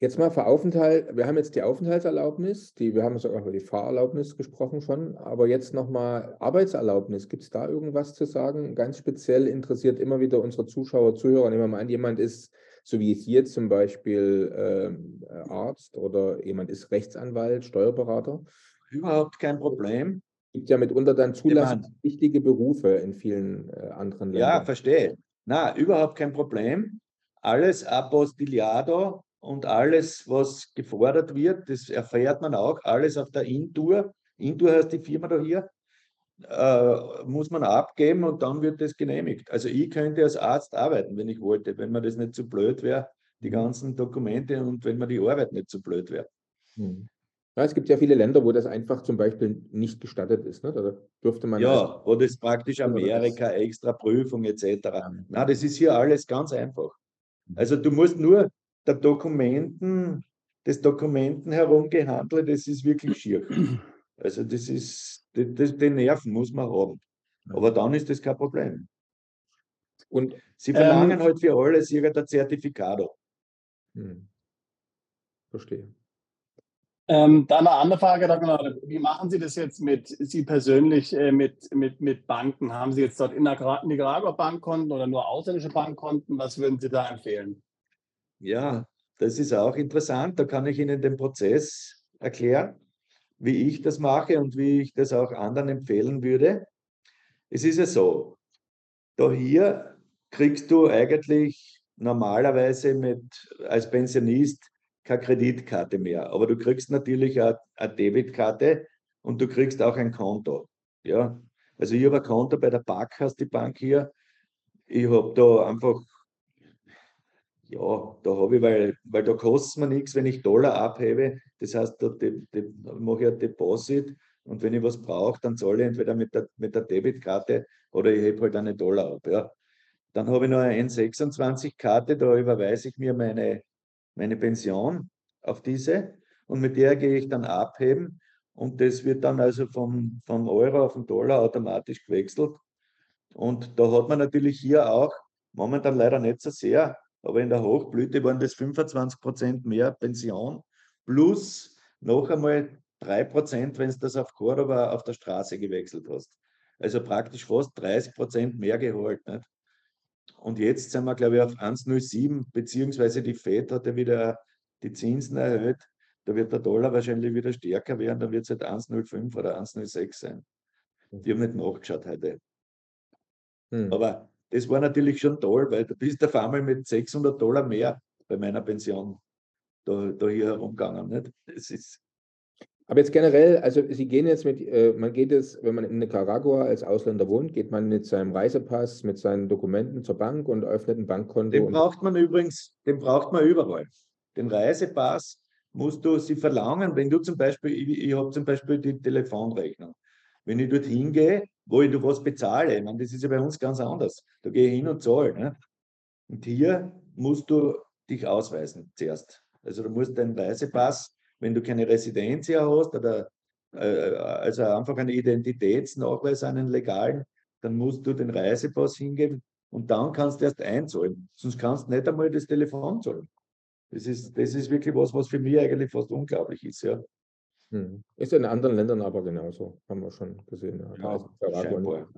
Jetzt mal für Aufenthalt. Wir haben jetzt die Aufenthaltserlaubnis, die, wir haben sogar über die Fahrerlaubnis gesprochen schon, aber jetzt nochmal Arbeitserlaubnis. Gibt es da irgendwas zu sagen? Ganz speziell interessiert immer wieder unsere Zuschauer, Zuhörer. Nehmen wir mal an, jemand ist, so wie hier zum Beispiel äh, Arzt oder jemand ist Rechtsanwalt, Steuerberater. Überhaupt kein Problem gibt ja mitunter dann zulassungspflichtige Berufe in vielen äh, anderen Ländern. Ja, verstehe. Na, überhaupt kein Problem. Alles apostillado und alles, was gefordert wird, das erfährt man auch, alles auf der Intour. Intour heißt die Firma da hier, äh, muss man abgeben und dann wird das genehmigt. Also ich könnte als Arzt arbeiten, wenn ich wollte, wenn mir das nicht zu so blöd wäre, die ganzen Dokumente und wenn mir die Arbeit nicht zu so blöd wäre. Hm. Ja, es gibt ja viele Länder, wo das einfach zum Beispiel nicht gestattet ist. Ne? Da dürfte man. Ja, wo das praktisch Amerika, extra Prüfung etc. Na, das ist hier alles ganz einfach. Mhm. Also du musst nur der Dokumenten, des Dokumenten herumgehandelt, das ist wirklich schier. Also das ist, das, den Nerven muss man haben. Aber dann ist das kein Problem. Und sie verlangen ähm, halt für alles irgendein Zertifikat. Hm. Verstehe. Ähm, dann eine andere Frage, wie machen Sie das jetzt mit Sie persönlich äh, mit, mit, mit Banken? Haben Sie jetzt dort in Nicaragua Bankkonten oder nur ausländische Bankkonten? Was würden Sie da empfehlen? Ja, das ist auch interessant. Da kann ich Ihnen den Prozess erklären, wie ich das mache und wie ich das auch anderen empfehlen würde. Es ist ja so, da hier kriegst du eigentlich normalerweise mit, als Pensionist keine Kreditkarte mehr, aber du kriegst natürlich eine, Debitkarte und du kriegst auch ein Konto. Ja, also ich habe ein Konto bei der Bank, heißt die Bank hier. Ich habe da einfach, ja, da habe ich, weil, weil da kostet es mir nichts, wenn ich Dollar abhebe. Das heißt, da, mache ich ein Deposit und wenn ich was brauche, dann zahle ich entweder mit der, mit der Debitkarte oder ich hebe halt eine Dollar ab. Ja. Dann habe ich noch eine N26-Karte, da überweise ich mir meine meine Pension auf diese und mit der gehe ich dann abheben und das wird dann also vom, vom Euro auf den Dollar automatisch gewechselt. Und da hat man natürlich hier auch, momentan leider nicht so sehr, aber in der Hochblüte waren das 25 Prozent mehr Pension plus noch einmal 3 Prozent, wenn du das auf Cordoba auf der Straße gewechselt hast. Also praktisch fast 30 Prozent mehr Gehalt. Nicht? Und jetzt sind wir, glaube ich, auf 1,07, beziehungsweise die FED hat ja wieder die Zinsen erhöht, da wird der Dollar wahrscheinlich wieder stärker werden, dann wird es halt 1,05 oder 1,06 sein. Die haben nicht nachgeschaut heute. Hm. Aber das war natürlich schon toll, weil du bist auf einmal mit 600 Dollar mehr bei meiner Pension da, da hier herumgegangen. Nicht? Das ist aber jetzt generell, also Sie gehen jetzt mit, äh, man geht jetzt, wenn man in Nicaragua als Ausländer wohnt, geht man mit seinem Reisepass, mit seinen Dokumenten zur Bank und öffnet ein Bankkonto. Den braucht man übrigens, den braucht man überall. Den Reisepass musst du sie verlangen, wenn du zum Beispiel, ich, ich habe zum Beispiel die Telefonrechnung. Wenn ich dort hingehe, wo ich was bezahle, ich meine, das ist ja bei uns ganz anders. Da gehe ich hin und zahle. Ne? Und hier musst du dich ausweisen zuerst. Also du musst deinen Reisepass wenn du keine Residenz hier hast oder äh, also einfach einen Identitätsnachweis, einen legalen, dann musst du den Reisepass hingeben und dann kannst du erst einzahlen. Sonst kannst du nicht einmal das Telefon zahlen. Das ist, das ist wirklich was, was für mich eigentlich fast unglaublich ist. Ja. Hm. Ist in anderen Ländern aber genauso, haben wir schon gesehen. Ja, ja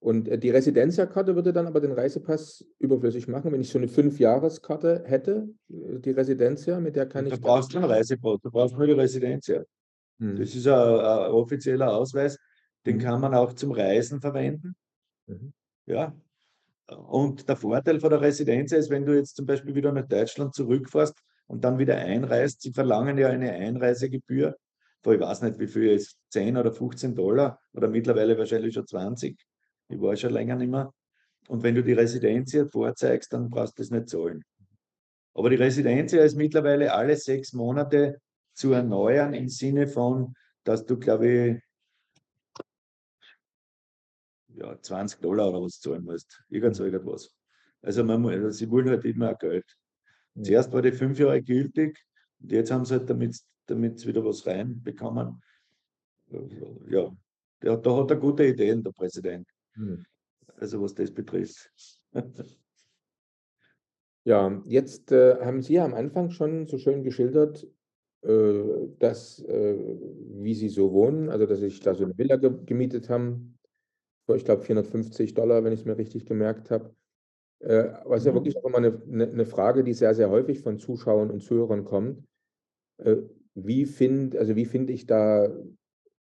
und äh, die Residenzierkarte würde dann aber den Reisepass überflüssig machen, wenn ich so eine Fünfjahreskarte hätte, äh, die Residenzia, mit der kann ich. Du brauchst keinen Reisepass, du brauchst nur die Residenzia. Hm. Das ist ein, ein, offizieller Ausweis, den hm. kann man auch zum Reisen verwenden. Mhm. Ja. Und der Vorteil von der Residenz ist, wenn du jetzt zum Beispiel wieder nach Deutschland zurückfährst und dann wieder einreist, sie verlangen ja eine Einreisegebühr, vor ich weiß nicht wie viel ist, 10 oder 15 Dollar oder mittlerweile wahrscheinlich schon 20 ich war schon länger nicht mehr. Und wenn du die Residenz hier vorzeigst, dann brauchst du das nicht zahlen. Aber die Residenz ist mittlerweile alle sechs Monate zu erneuern im Sinne von, dass du, glaube ich, ja, 20 Dollar oder was zahlen musst. Irgend so irgendwas. Also, man, also sie wollen halt immer Geld. Zuerst war die fünf Jahre gültig und jetzt haben sie halt, damit, damit wieder was reinbekommen. Ja, der, da hat er gute Ideen, der Präsident. Hm. Also was das betrifft. Ja, jetzt äh, haben Sie am Anfang schon so schön geschildert, äh, dass, äh, wie Sie so wohnen, also dass Sie sich da so eine Villa ge gemietet haben, ich glaube 450 Dollar, wenn ich es mir richtig gemerkt habe. Äh, aber es ist ja mhm. wirklich auch immer eine, eine, Frage, die sehr, sehr häufig von Zuschauern und Zuhörern kommt. Äh, wie finde also wie finde ich da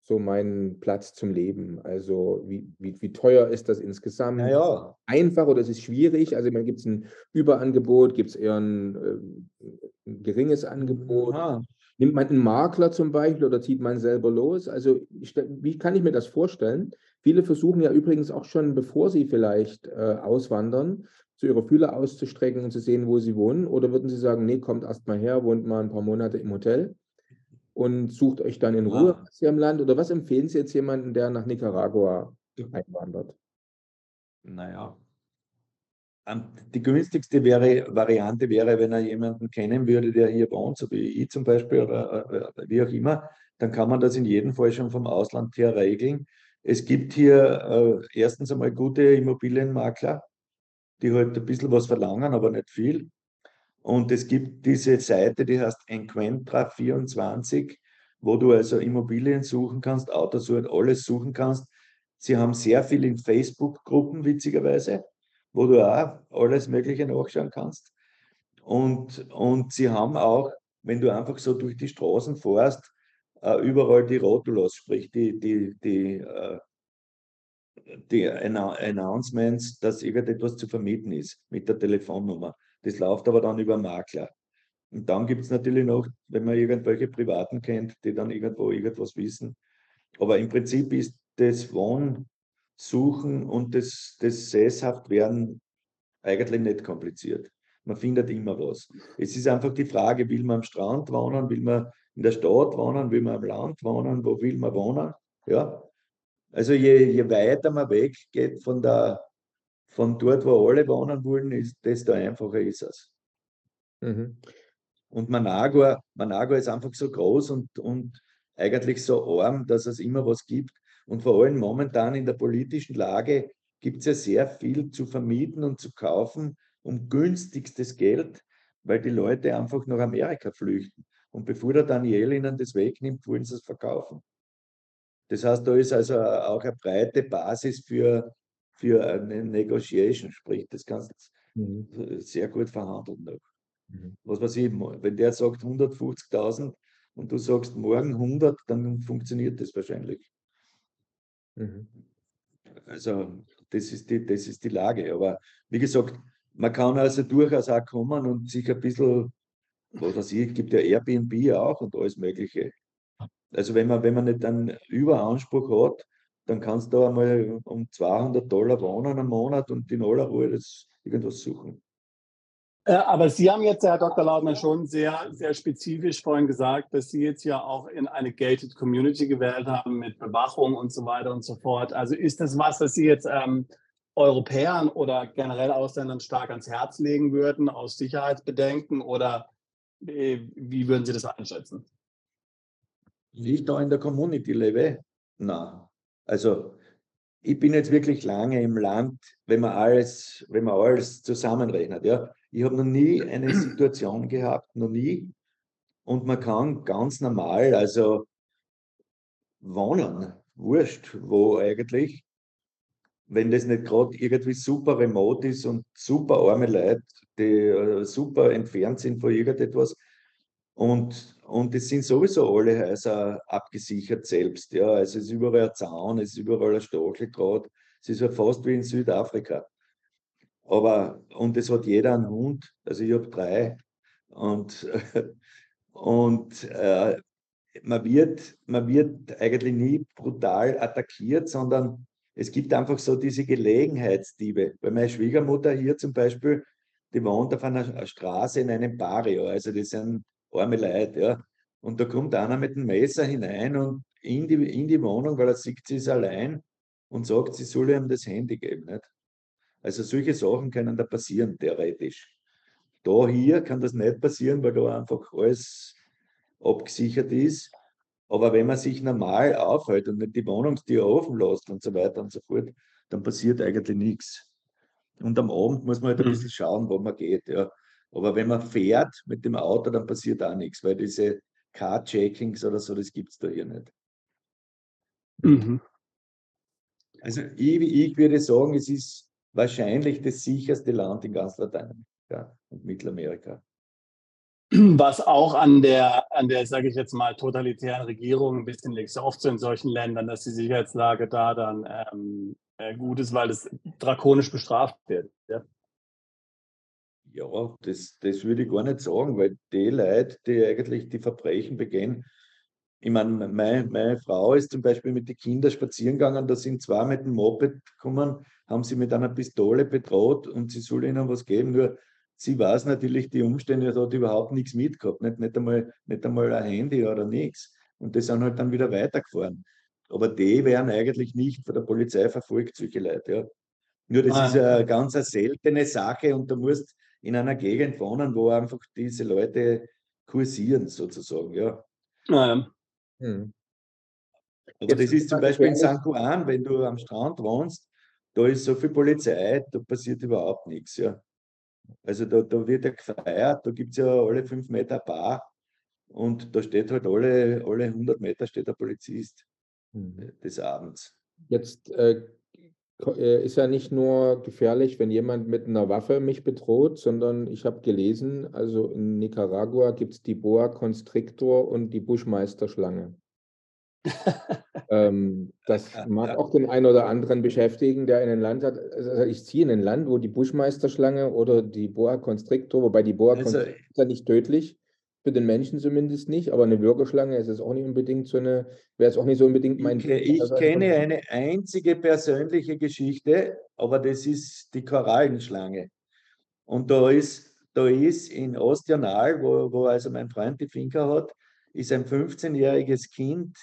so meinen Platz zum Leben? Also wie, wie, wie teuer ist das insgesamt? Ja, Einfach oder ist es schwierig? Also gibt es ein Überangebot, gibt es eher ein, äh, ein, geringes Angebot? Ja. Nimmt man einen Makler zum Beispiel oder zieht man selber los? Also wie kann ich mir das vorstellen? Viele versuchen ja übrigens auch schon, bevor sie vielleicht äh, auswandern, zu ihre Fühler auszustrecken und zu sehen, wo sie wohnen. Oder würden Sie sagen, nee, kommt erst mal her, wohnt mal ein paar Monate im Hotel? und sucht euch dann in Ruhe ah. hier im Land? Oder was empfehlen Sie jetzt jemanden, der nach Nicaragua einwandert? Naja, die günstigste wäre, Variante wäre, wenn er jemanden kennen würde, der hier wohnt, so wie ich zum Beispiel oder, oder wie auch immer, dann kann man das in jedem Fall schon vom Ausland her regeln. Es gibt hier äh, erstens einmal gute Immobilienmakler, die halt ein bisschen was verlangen, aber nicht viel. Und es gibt diese Seite, die heißt Enquentra24, wo du also Immobilien suchen kannst, Autos und alles suchen kannst. Sie haben sehr viel in Facebook-Gruppen, witzigerweise, wo du auch alles Mögliche nachschauen kannst. Und, und sie haben auch, wenn du einfach so durch die Straßen fährst, uh, überall die Rotulos, sprich die, die, die, uh, die Announcements, dass irgendetwas zu vermieten ist mit der Telefonnummer. Das läuft aber dann über Makler. Und dann gibt es natürlich noch, wenn man irgendwelche Privaten kennt, die dann irgendwo irgendwas wissen. Aber im Prinzip ist das Wohnsuchen und das, das Sesshaftwerden eigentlich nicht kompliziert. Man findet immer was. Es ist einfach die Frage, will man am Strand wohnen, will man in der Stadt wohnen, will man am Land wohnen, wo will man wohnen? Ja. Also je, je weiter man weggeht von der von dort, wo alle wohnen wollen, ist, desto einfacher ist es. Mhm. Und Managua, Managua ist einfach so groß und, und eigentlich so arm, dass es immer was gibt. Und vor allem momentan in der politischen Lage gibt es ja sehr viel zu vermieten und zu kaufen um günstigstes Geld, weil die Leute einfach nach Amerika flüchten. Und bevor der Daniel ihnen das wegnimmt, wollen sie es verkaufen. Das heißt, da ist also auch eine breite Basis für, für eine Negotiation, sprich, das kannst du mhm. sehr gut verhandeln noch. Mhm. Was weiß ich, wenn der sagt 150.000 und du sagst morgen 100, dann funktioniert das wahrscheinlich. Mhm. Also das ist, die, das ist die Lage. Aber wie gesagt, man kann also durchaus auch kommen und sich ein bisschen, was weiß ich, gibt ja Airbnb auch und alles Mögliche. Also wenn man, wenn man nicht einen Überanspruch hat, dann kannst du einmal um 200 Dollar wohnen am Monat und in aller Ruhe das irgendwas suchen. Äh, aber Sie haben jetzt, Herr Dr. Lautner, schon sehr, sehr spezifisch vorhin gesagt, dass Sie jetzt ja auch in eine gated Community gewählt haben mit Bewachung und so weiter und so fort. Also ist das was, was Sie jetzt ähm, Europäern oder generell Ausländern stark ans Herz legen würden, aus Sicherheitsbedenken oder äh, wie würden Sie das einschätzen? Wie da in der Community lebe? Na, also ich bin jetzt wirklich lange im Land, wenn man alles, wenn man alles zusammenrechnet. Ja. Ich habe noch nie eine Situation gehabt, noch nie. Und man kann ganz normal, also wohnen, wurscht, wo eigentlich, wenn das nicht gerade irgendwie super remote ist und super arme Leute, die uh, super entfernt sind von irgendetwas. Und, und es sind sowieso alle Häuser abgesichert selbst. Ja. Also es ist überall ein Zaun, es ist überall ein Stacheldraht. Es ist ja fast wie in Südafrika. Aber, und es hat jeder einen Hund, also ich habe drei. Und, und äh, man, wird, man wird eigentlich nie brutal attackiert, sondern es gibt einfach so diese Gelegenheitsdiebe. Bei meiner Schwiegermutter hier zum Beispiel, die wohnt auf einer Straße in einem Barrio, also die sind arme Leute, ja. Und da kommt einer mit dem Messer hinein und in die, in die Wohnung, weil er sieht, sie ist allein und sagt, sie soll ihm das Handy geben. Nicht? Also solche Sachen können da passieren, theoretisch. Da hier kann das nicht passieren, weil da einfach alles abgesichert ist. Aber wenn man sich normal aufhält und nicht die Wohnungstür offen lässt und so weiter und so fort, dann passiert eigentlich nichts. Und am Abend muss man halt ein mhm. bisschen schauen, wo man geht. Ja. Aber wenn man fährt mit dem Auto, dann passiert auch nichts, weil diese Car-Checkings oder so, das gibt es da hier nicht. Mhm. Also ich, ich würde sagen, es ist wahrscheinlich das sicherste Land in ganz Lateinamerika und Mittelamerika. Was auch an der, an der, sage ich jetzt mal, totalitären Regierung ein bisschen liegt, so oft so in solchen Ländern, dass die Sicherheitslage da dann ähm, äh, gut ist, weil es drakonisch bestraft wird. Ja, ja das, das würde ich gar nicht sagen, weil die Leute, die eigentlich die Verbrechen begehen, ich meine, meine, meine Frau ist zum Beispiel mit den Kindern spazieren gegangen, da sind zwei mit dem Moped gekommen, haben sie mit einer Pistole bedroht und sie soll ihnen was geben. Nur sie weiß natürlich die Umstände, da hat überhaupt nichts mitgehabt, nicht, nicht, einmal, nicht einmal ein Handy oder nichts. Und die sind halt dann wieder weitergefahren. Aber die werden eigentlich nicht von der Polizei verfolgt, solche Leute. Ja. Nur das ah. ist eine ganz eine seltene Sache und du musst in einer Gegend wohnen, wo einfach diese Leute kursieren, sozusagen. Ja. Ah, ja. Hm. Aber das ist zum Beispiel in San Juan, wenn du am Strand wohnst, da ist so viel Polizei, da passiert überhaupt nichts. Ja. Also da, da wird ja gefeiert, da gibt es ja alle fünf Meter Bar und da steht halt alle, alle 100 Meter steht der Polizist mhm. des Abends. Jetzt äh, ist ja nicht nur gefährlich, wenn jemand mit einer Waffe mich bedroht, sondern ich habe gelesen, also in Nicaragua gibt es die Boa Constrictor und die Buschmeisterschlange. ähm, das mag auch den einen oder anderen beschäftigen, der in ein Land hat. Also ich ziehe in ein Land, wo die Buschmeisterschlange oder die Boa Constrictor, wobei die Boa also, Constrictor ist ja nicht tödlich, für den Menschen zumindest nicht, aber eine Würgeschlange ist es auch nicht unbedingt so eine, wäre es auch nicht so unbedingt mein. Ich, ich kenne eine einzige persönliche Geschichte, aber das ist die Korallenschlange. Und da ist, da ist in Ostjanal, wo, wo also mein Freund die Finca hat, ist ein 15-jähriges Kind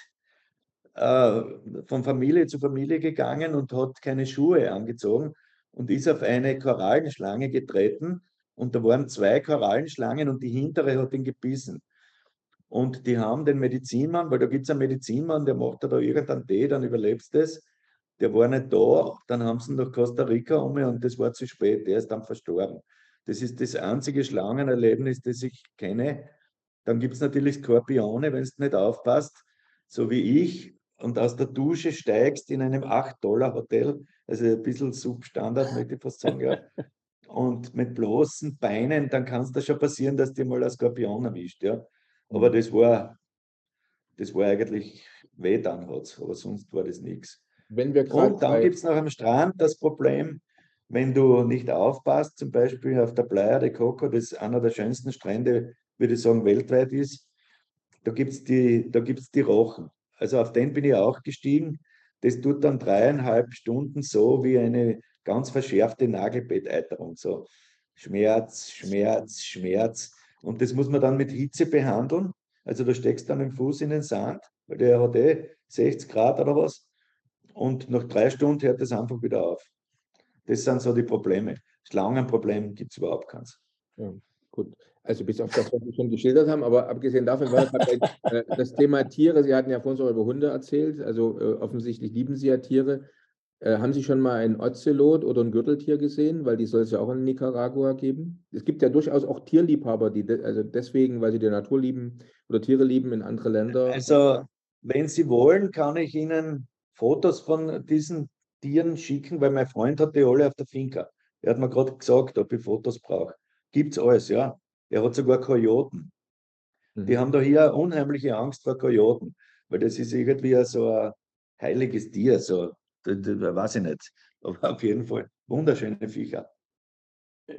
äh, von Familie zu Familie gegangen und hat keine Schuhe angezogen und ist auf eine Korallenschlange getreten und da waren zwei Korallenschlangen und die hintere hat ihn gebissen. Und die haben den Medizinmann, weil da gibt es einen Medizinmann, der macht da irgendeinen Tee, dann überlebst du das. Der war nicht da, dann haben sie ihn nach Costa Rica um und das war zu spät, der ist dann verstorben. Das ist das einzige Schlangenerlebnis, das ich kenne. Dann gibt es natürlich Skorpione, wenn es nicht aufpasst, so wie ich, und aus der Dusche steigst in einem 8-Dollar-Hotel, also ein bisschen Substandard, möchte ich fast sagen, ja. und mit bloßen Beinen, dann kann es da schon passieren, dass dir mal ein Skorpion erwischt, ja. Aber das war, das war eigentlich weh dann hat's, aber sonst war das nichts. Wenn wir Und dann gibt es noch am Strand das Problem, wenn du nicht aufpasst, zum Beispiel auf der Playa de Coco, das einer der schönsten Strände, würde ich sagen, weltweit ist, da gibt es die, da gibt's die Rochen. Also auf den bin ich auch gestiegen. Das tut dann dreieinhalb Stunden so wie eine ganz verschärfte Nagelbetteiterung. So Schmerz, Schmerz, Schmerz. Und das muss man dann mit Hitze behandeln. Also da steckst du dann den Fuß in den Sand, weil der hat eh 60 Grad oder was. Und nach drei Stunden hört das einfach wieder auf. Das sind so die Probleme. Schlangenproblem gibt es überhaupt keins. Ja, gut. Also bis auf das, was wir schon geschildert haben, aber abgesehen davon war das, äh, das Thema Tiere. Sie hatten ja vorhin auch über Hunde erzählt, also äh, offensichtlich lieben Sie ja Tiere. Äh, haben Sie schon mal ein Ozelot oder ein Gürteltier gesehen? Weil die soll es ja auch in Nicaragua geben. Es gibt ja durchaus auch Tierliebhaber, die de also deswegen, weil sie die Natur lieben oder Tiere lieben in andere Länder. Also, wenn Sie wollen, kann ich Ihnen Fotos von diesen Tieren schicken, weil mein Freund hat die alle auf der Finca. Er hat mir gerade gesagt, ob ich Fotos brauche. Gibt es alles, ja. Er hat sogar Kojoten. Mhm. Die haben da hier unheimliche Angst vor Kojoten, weil das ist irgendwie so ein heiliges Tier, so weiß ich nicht. Aber auf jeden Fall wunderschöne Viecher.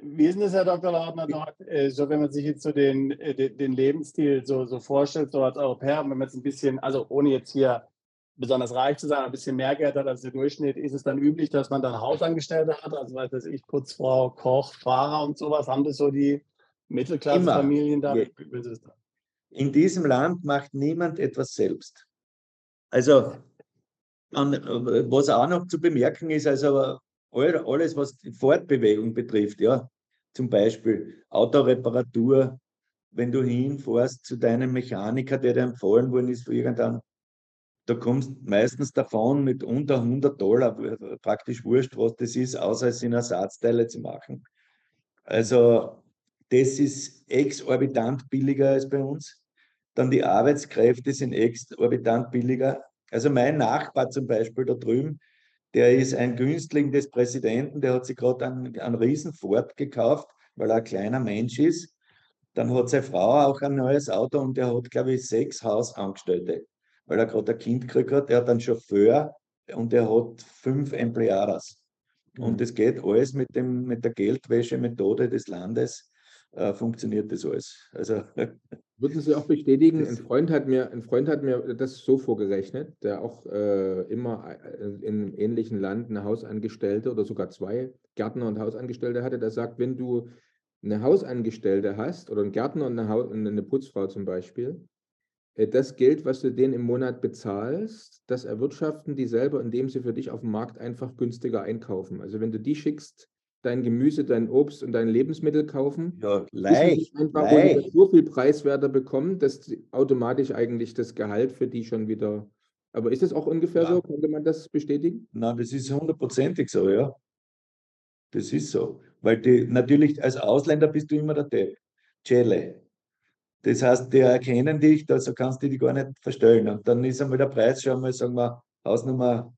Wie ist denn das, Herr Dr. Lautner, dort, äh, so wenn man sich jetzt so den, äh, den Lebensstil so, so vorstellt, so als Europäer, wenn man jetzt ein bisschen, also ohne jetzt hier besonders reich zu sein, ein bisschen mehr Geld hat als der Durchschnitt, ist es dann üblich, dass man dann Hausangestellte hat, also weiß das ich, Putzfrau, Koch, Fahrer und sowas, haben das so die Mittelklassefamilien da? In diesem Land macht niemand etwas selbst. Also was auch noch zu bemerken ist, also alles, was die Fortbewegung betrifft, ja, zum Beispiel Autoreparatur, wenn du hinfährst zu deinem Mechaniker, der dir empfohlen worden ist für irgendeinen, da kommst meistens davon mit unter 100 Dollar, praktisch wurscht, was das ist, außer es sind Ersatzteile zu machen. Also das ist exorbitant billiger als bei uns. Dann die Arbeitskräfte sind exorbitant billiger. Also mein Nachbar zum Beispiel da drüben, der ist ein Günstling des Präsidenten, der hat sich gerade einen, einen Riesenford gekauft, weil er ein kleiner Mensch ist. Dann hat seine Frau auch ein neues Auto und der hat, glaube ich, sechs Hausangestellte, weil er gerade ein Kind gekriegt hat. Der hat einen Chauffeur und er hat fünf Empleadas. Und mhm. das geht alles mit, dem, mit der Geldwäschemethode des Landes äh, funktioniert das alles. Also, Würden Sie auch bestätigen, ein Freund, hat mir, ein Freund hat mir das so vorgerechnet, der auch äh, immer äh, in einem ähnlichen Land eine Hausangestellte oder sogar zwei Gärtner und Hausangestellte hatte, der sagt, wenn du eine Hausangestellte hast oder einen Gärtner und eine, Haus und eine Putzfrau zum Beispiel, äh, das Geld, was du denen im Monat bezahlst, das erwirtschaften die selber, indem sie für dich auf dem Markt einfach günstiger einkaufen. Also wenn du die schickst, dein Gemüse, dein Obst und dein Lebensmittel kaufen. Ja, leicht. Einfach, leicht. so viel preiswerter bekommen, dass automatisch eigentlich das Gehalt für die schon wieder. Aber ist das auch ungefähr ja. so? Könnte man das bestätigen? Nein, das ist hundertprozentig so, ja. Das ist so. Weil die, natürlich als Ausländer bist du immer der Depp. Chele. Das heißt, die erkennen dich, also kannst du dich gar nicht verstellen. Und dann ist einmal der Preis schon mal, sagen wir, Hausnummer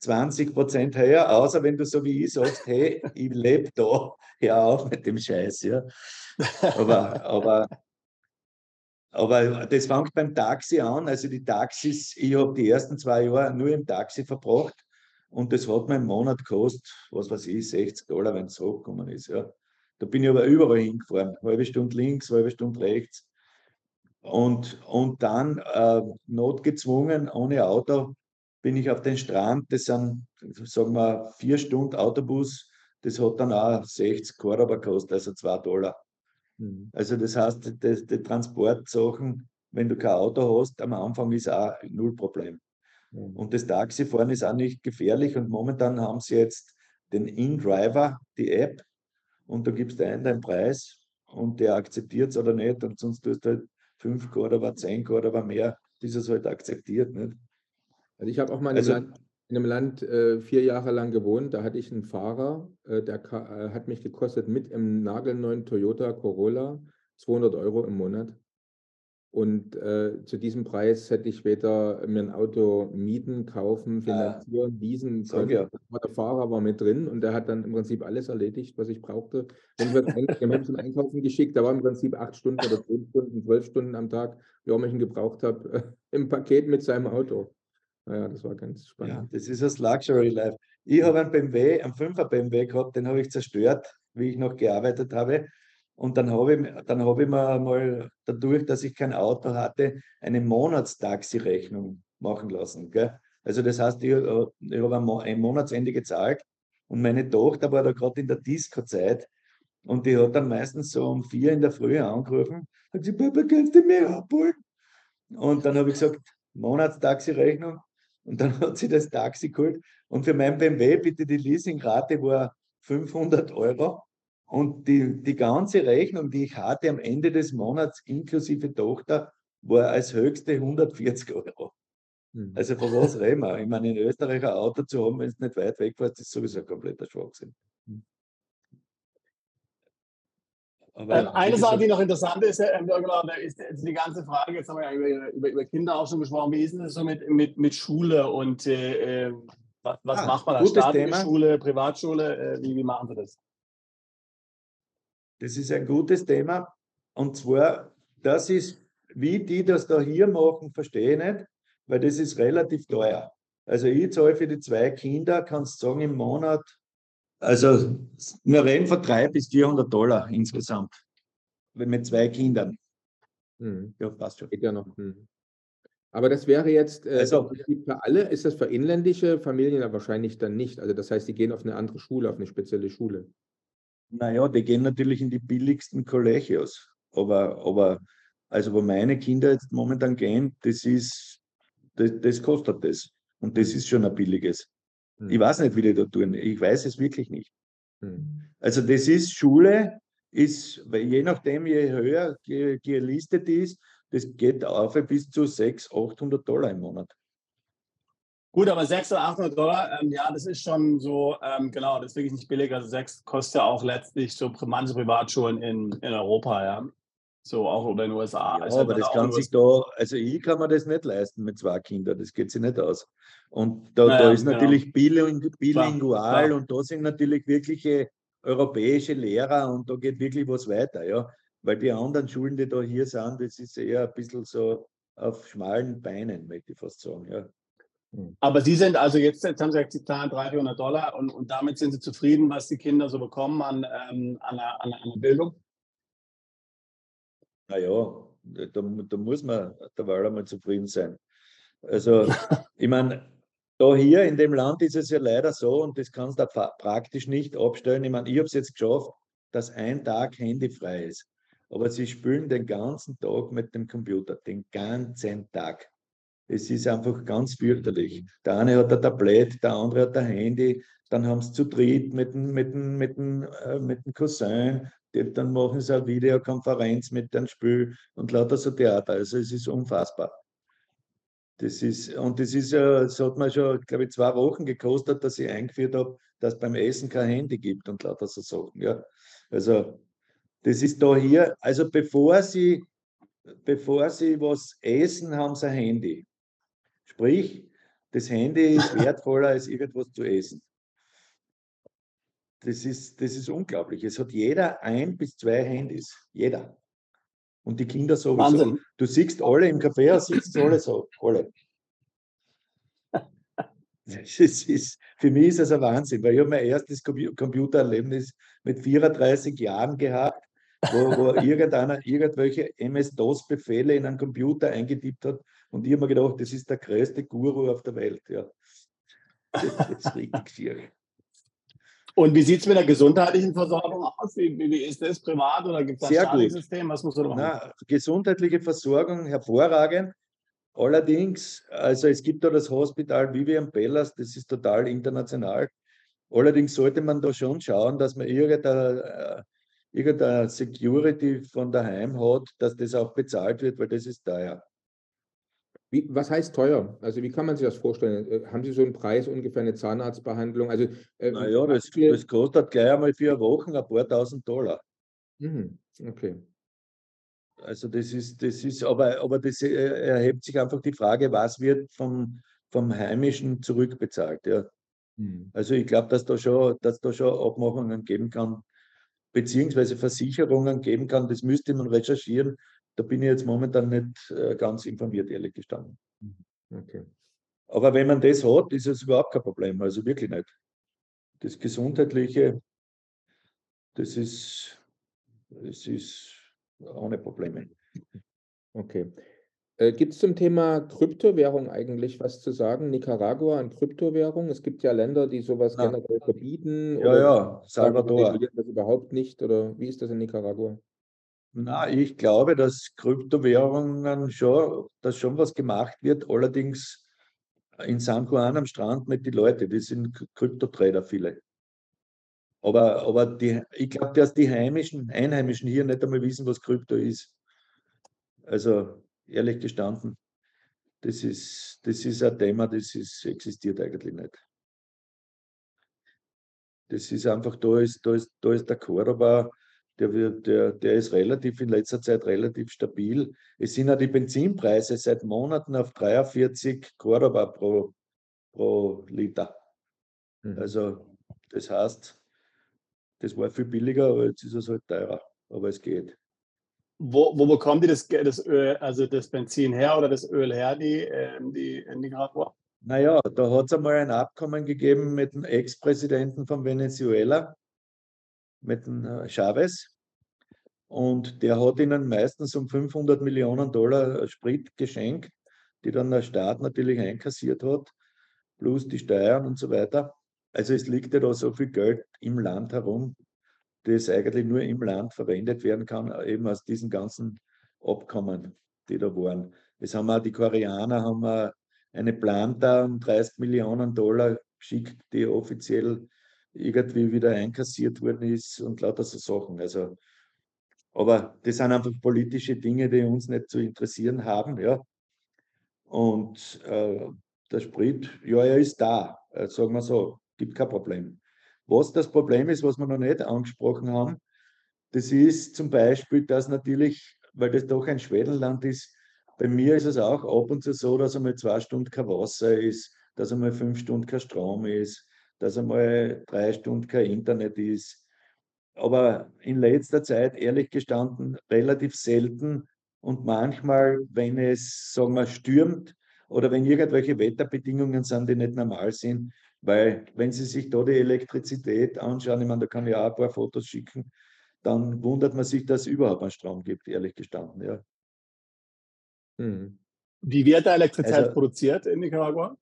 20 Prozent höher, außer wenn du so wie ich sagst, hey, ich lebe da, hör auf mit dem Scheiß, ja. Aber, aber, aber das fängt beim Taxi an. Also die Taxis, ich habe die ersten zwei Jahre nur im Taxi verbracht und das hat mir im Monat gekostet, was weiß ich, 60 Dollar, wenn es hochgekommen ist. Ja. Da bin ich aber überall hingefahren, halbe Stunde links, halbe Stunde rechts. Und, und dann äh, notgezwungen, ohne Auto, bin ich auf den Strand, das sind, sagen wir, vier Stunden Autobus, das hat dann auch 60 Koraba gekostet, also 2 Dollar. Mhm. Also das heißt, die, die, Transportsachen, wenn du kein Auto hast, am Anfang ist auch null Problem. Mhm. Und das Taxifahren ist auch nicht gefährlich und momentan haben sie jetzt den InDriver, die App, und da gibst du einen deinen Preis und der akzeptiert es oder nicht und sonst tust du halt 5 Koraba, 10 Koraba mehr, bis er es halt akzeptiert. Nicht? Also ich habe auch mal in, also, einem Land, in einem Land äh, vier Jahre lang gewohnt. Da hatte ich einen Fahrer, äh, der äh, hat mich gekostet mit im nagelneuen Toyota Corolla 200 Euro im Monat. Und äh, zu diesem Preis hätte ich weder mir ein Auto mieten, kaufen, finanzieren, ah, leasen können. Ja. Der Fahrer war mit drin und der hat dann im Prinzip alles erledigt, was ich brauchte. Und wir haben zum Einkaufen geschickt, da war im Prinzip acht Stunden oder zehn Stunden, zwölf Stunden am Tag, wie auch ich ihn gebraucht habe, im Paket mit seinem Auto. Naja, das war ganz spannend. Ja, das ist das Luxury Life. Ich habe einen BMW, einen 5er BMW gehabt, den habe ich zerstört, wie ich noch gearbeitet habe. Und dann habe ich, dann habe ich mir mal dadurch, dass ich kein Auto hatte, eine Monatstaxi-Rechnung machen lassen. Gell? Also das heißt, ich, ich habe ein Monatsende gezahlt und meine Tochter war da gerade in der Disco-Zeit und die hat dann meistens so um vier in der Früh angerufen und gesagt, Papa, kannst du mich abholen? Und dann habe ich gesagt, Monatstaxi-Rechnung. Und dann hat sie das Taxi geholt. Und für mein BMW bitte die Leasingrate war 500 Euro. Und die, die ganze Rechnung, die ich hatte am Ende des Monats inklusive Tochter, war als höchste 140 Euro. Mhm. Also von was reden wir? Ich meine, in Österreich ein Auto zu haben, wenn es nicht weit weg fährt, ist sowieso ein kompletter Schwachsinn. Mhm. Ähm, eine Sache, die noch interessant ist, Herr Dörgler, ist die ganze Frage, jetzt haben wir ja über, über, über, Kinder auch schon gesprochen, wie ist es so mit, mit, mit Schule und äh, ähm, was, was ah, macht man da? Staatliche Schule, Privatschule, äh, wie, wie machen Sie das? Das ist ein gutes Thema. Und zwar, das ist, wie die das da hier machen, verstehe ich nicht, weil das ist relativ teuer. Also ich zahle für die zwei Kinder, kannst du sagen, im Monat, also wir reden von 300 bis 400 Dollar insgesamt, mit zwei Kindern. Hm. Ja, passt schon. Geht ja noch. Hm. Aber das wäre jetzt äh, also, für alle, ist das für inländische Familien wahrscheinlich dann nicht. Also das heißt, die gehen auf eine andere Schule, auf eine spezielle Schule. Naja, die gehen natürlich in die billigsten Collegios. Aber, aber also wo meine Kinder jetzt momentan gehen, das ist, das, das kostet das. Und das ist schon ein billiges. Hm. Ich weiß nicht, wie die da tun. Ich weiß es wirklich nicht. Hm. Also das ist Schule, ist, je nachdem, je höher gelistet ist, das geht auf bis zu 600, 800 Dollar im Monat. Gut, aber 600 oder 800 Dollar, ähm, ja, das ist schon so, ähm, genau, das ist wirklich nicht billig. Also 6 kostet ja auch letztlich so manche Privatschulen in, in Europa, ja. So auch oder in den USA. Ja, also aber das kann sich da, also ich kann mir das nicht leisten mit zwei Kindern, das geht sich nicht aus. Und da, naja, da ist genau. natürlich biling, bilingual klar, klar. und da sind natürlich wirkliche europäische Lehrer und da geht wirklich was weiter, ja. Weil die anderen Schulen, die da hier sind, das ist eher ein bisschen so auf schmalen Beinen, möchte ich fast sagen, ja. Hm. Aber Sie sind also jetzt, jetzt haben Sie gesagt, Sie zahlen 300, 400 Dollar und, und damit sind Sie zufrieden, was die Kinder so bekommen an, ähm, an, der, an, der, Bildung? Naja, da, da muss man derweil einmal zufrieden sein. Also, ich meine, da hier in dem Land ist es ja leider so und das kannst du praktisch nicht abstellen. Ich meine, ich habe es jetzt geschafft, dass ein Tag handyfrei ist. Aber sie spielen den ganzen Tag mit dem Computer, den ganzen Tag. Es ist einfach ganz fürchterlich. Der eine hat ein Tablet, der andere hat ein Handy, dann haben sie zu dritt mit dem, mit dem, mit dem, äh, mit dem Cousin, die, dann machen sie eine Videokonferenz mit dem Spiel und lauter so Theater. Also es ist unfassbar. Das ist, und das ist ja, das hat mir schon, glaube ich, zwei Wochen gekostet, dass ich eingeführt habe, dass es beim Essen kein Handy gibt und lauter so Sachen. Ja. Also das ist da hier, also bevor sie, bevor sie was essen, haben sie ein Handy. Sprich, das Handy ist wertvoller als irgendwas zu essen. Das ist, das ist unglaublich. Es hat jeder ein bis zwei Handys. Jeder. Und die Kinder sowieso. Wahnsinn. Du siehst alle im Café, siehst alle so. Alle. Das ist, für mich ist das ein Wahnsinn, weil ich habe mein erstes Computererlebnis mit 34 Jahren gehabt, wo, wo irgendeiner irgendwelche MS-DOS-Befehle in einen Computer eingetippt hat und ich habe mir gedacht, das ist der größte Guru auf der Welt. Ja. Das ist richtig schier. Und wie sieht es mit der gesundheitlichen Versorgung aus? Wie, wie ist das privat oder gibt es ein staatliches System? Was muss man machen? Na, gesundheitliche Versorgung hervorragend. Allerdings, also es gibt da das Hospital Vivian Bellas, das ist total international. Allerdings sollte man da schon schauen, dass man irgendeine, äh, irgendeine Security von daheim hat, dass das auch bezahlt wird, weil das ist teuer. Wie, was heißt teuer? Also wie kann man sich das vorstellen? Äh, haben Sie so einen Preis, ungefähr eine Zahnarztbehandlung? Also, äh, naja, das, das kostet gleich einmal vier Wochen ein paar tausend Dollar. Mhm, okay. Also das ist, das ist, aber, aber das äh, erhebt sich einfach die Frage, was wird vom, vom Heimischen zurückbezahlt. Ja. Mhm. Also ich glaube, dass da schon, dass da schon Abmachungen geben kann, beziehungsweise Versicherungen geben kann. Das müsste man recherchieren. Da bin ich jetzt momentan nicht äh, ganz informiert, ehrlich gestanden. Mhm. Okay. Aber wenn man das hat, ist es überhaupt kein Problem. Also wirklich nicht. Das Gesundheitliche, das ist, das ist ohne Probleme. Okay. Äh, gibt es zum Thema Kryptowährung eigentlich was zu sagen? Nicaragua an Kryptowährung? Es gibt ja Länder, die sowas ja. generell verbieten. Ja, ja, Salvador. das überhaupt nicht? Oder wie ist das in Nicaragua? Na, ich glaube, dass Kryptowährungen schon, dass schon was gemacht wird. Allerdings in San Juan am Strand mit den Leuten, die sind Kryptotrader viele. Aber, aber die, ich glaube, dass die heimischen, Einheimischen hier nicht einmal wissen, was Krypto ist. Also ehrlich gestanden, das ist, das ist ein Thema, das ist, existiert eigentlich nicht. Das ist einfach, da ist, da ist, da ist der Cordoba, der, wird, der, der ist relativ in letzter Zeit relativ stabil. Es sind ja die Benzinpreise seit Monaten auf 43 Cordoba pro, pro Liter. Mhm. Also das heißt, das war viel billiger, aber jetzt ist es halt teurer. Aber es geht. Wo, wo bekommen die das, das Öl, also das Benzin her oder das Öl her, die, ähm, die Nicaragua? Naja, da hat es einmal ein Abkommen gegeben mit dem Ex-Präsidenten von Venezuela, mit dem äh, Chavez. Und der hat ihnen meistens um 500 Millionen Dollar Sprit geschenkt, die dann der Staat natürlich einkassiert hat, plus die Steuern und so weiter. Also es liegt ja da so viel Geld im Land herum, das eigentlich nur im Land verwendet werden kann, eben aus diesen ganzen Abkommen, die da waren. Das haben auch die Koreaner haben eine Planta um 30 Millionen Dollar geschickt, die offiziell irgendwie wieder einkassiert worden ist und lauter so Sachen. Also, aber das sind einfach politische Dinge, die uns nicht zu interessieren haben. Ja. Und äh, der Sprit, ja, er ist da, äh, sagen wir so, gibt kein Problem. Was das Problem ist, was wir noch nicht angesprochen haben, das ist zum Beispiel, dass natürlich, weil das doch ein Schwedenland ist, bei mir ist es auch ab und zu so, dass einmal zwei Stunden kein Wasser ist, dass einmal fünf Stunden kein Strom ist, dass einmal drei Stunden kein Internet ist. Aber in letzter Zeit, ehrlich gestanden, relativ selten und manchmal, wenn es, sagen wir, stürmt oder wenn irgendwelche Wetterbedingungen sind, die nicht normal sind, weil wenn Sie sich da die Elektrizität anschauen, ich meine, da kann ich auch ein paar Fotos schicken, dann wundert man sich, dass es überhaupt einen Strom gibt, ehrlich gestanden. Ja. Hm. Wie wird da Elektrizität also, produziert in Nicaragua?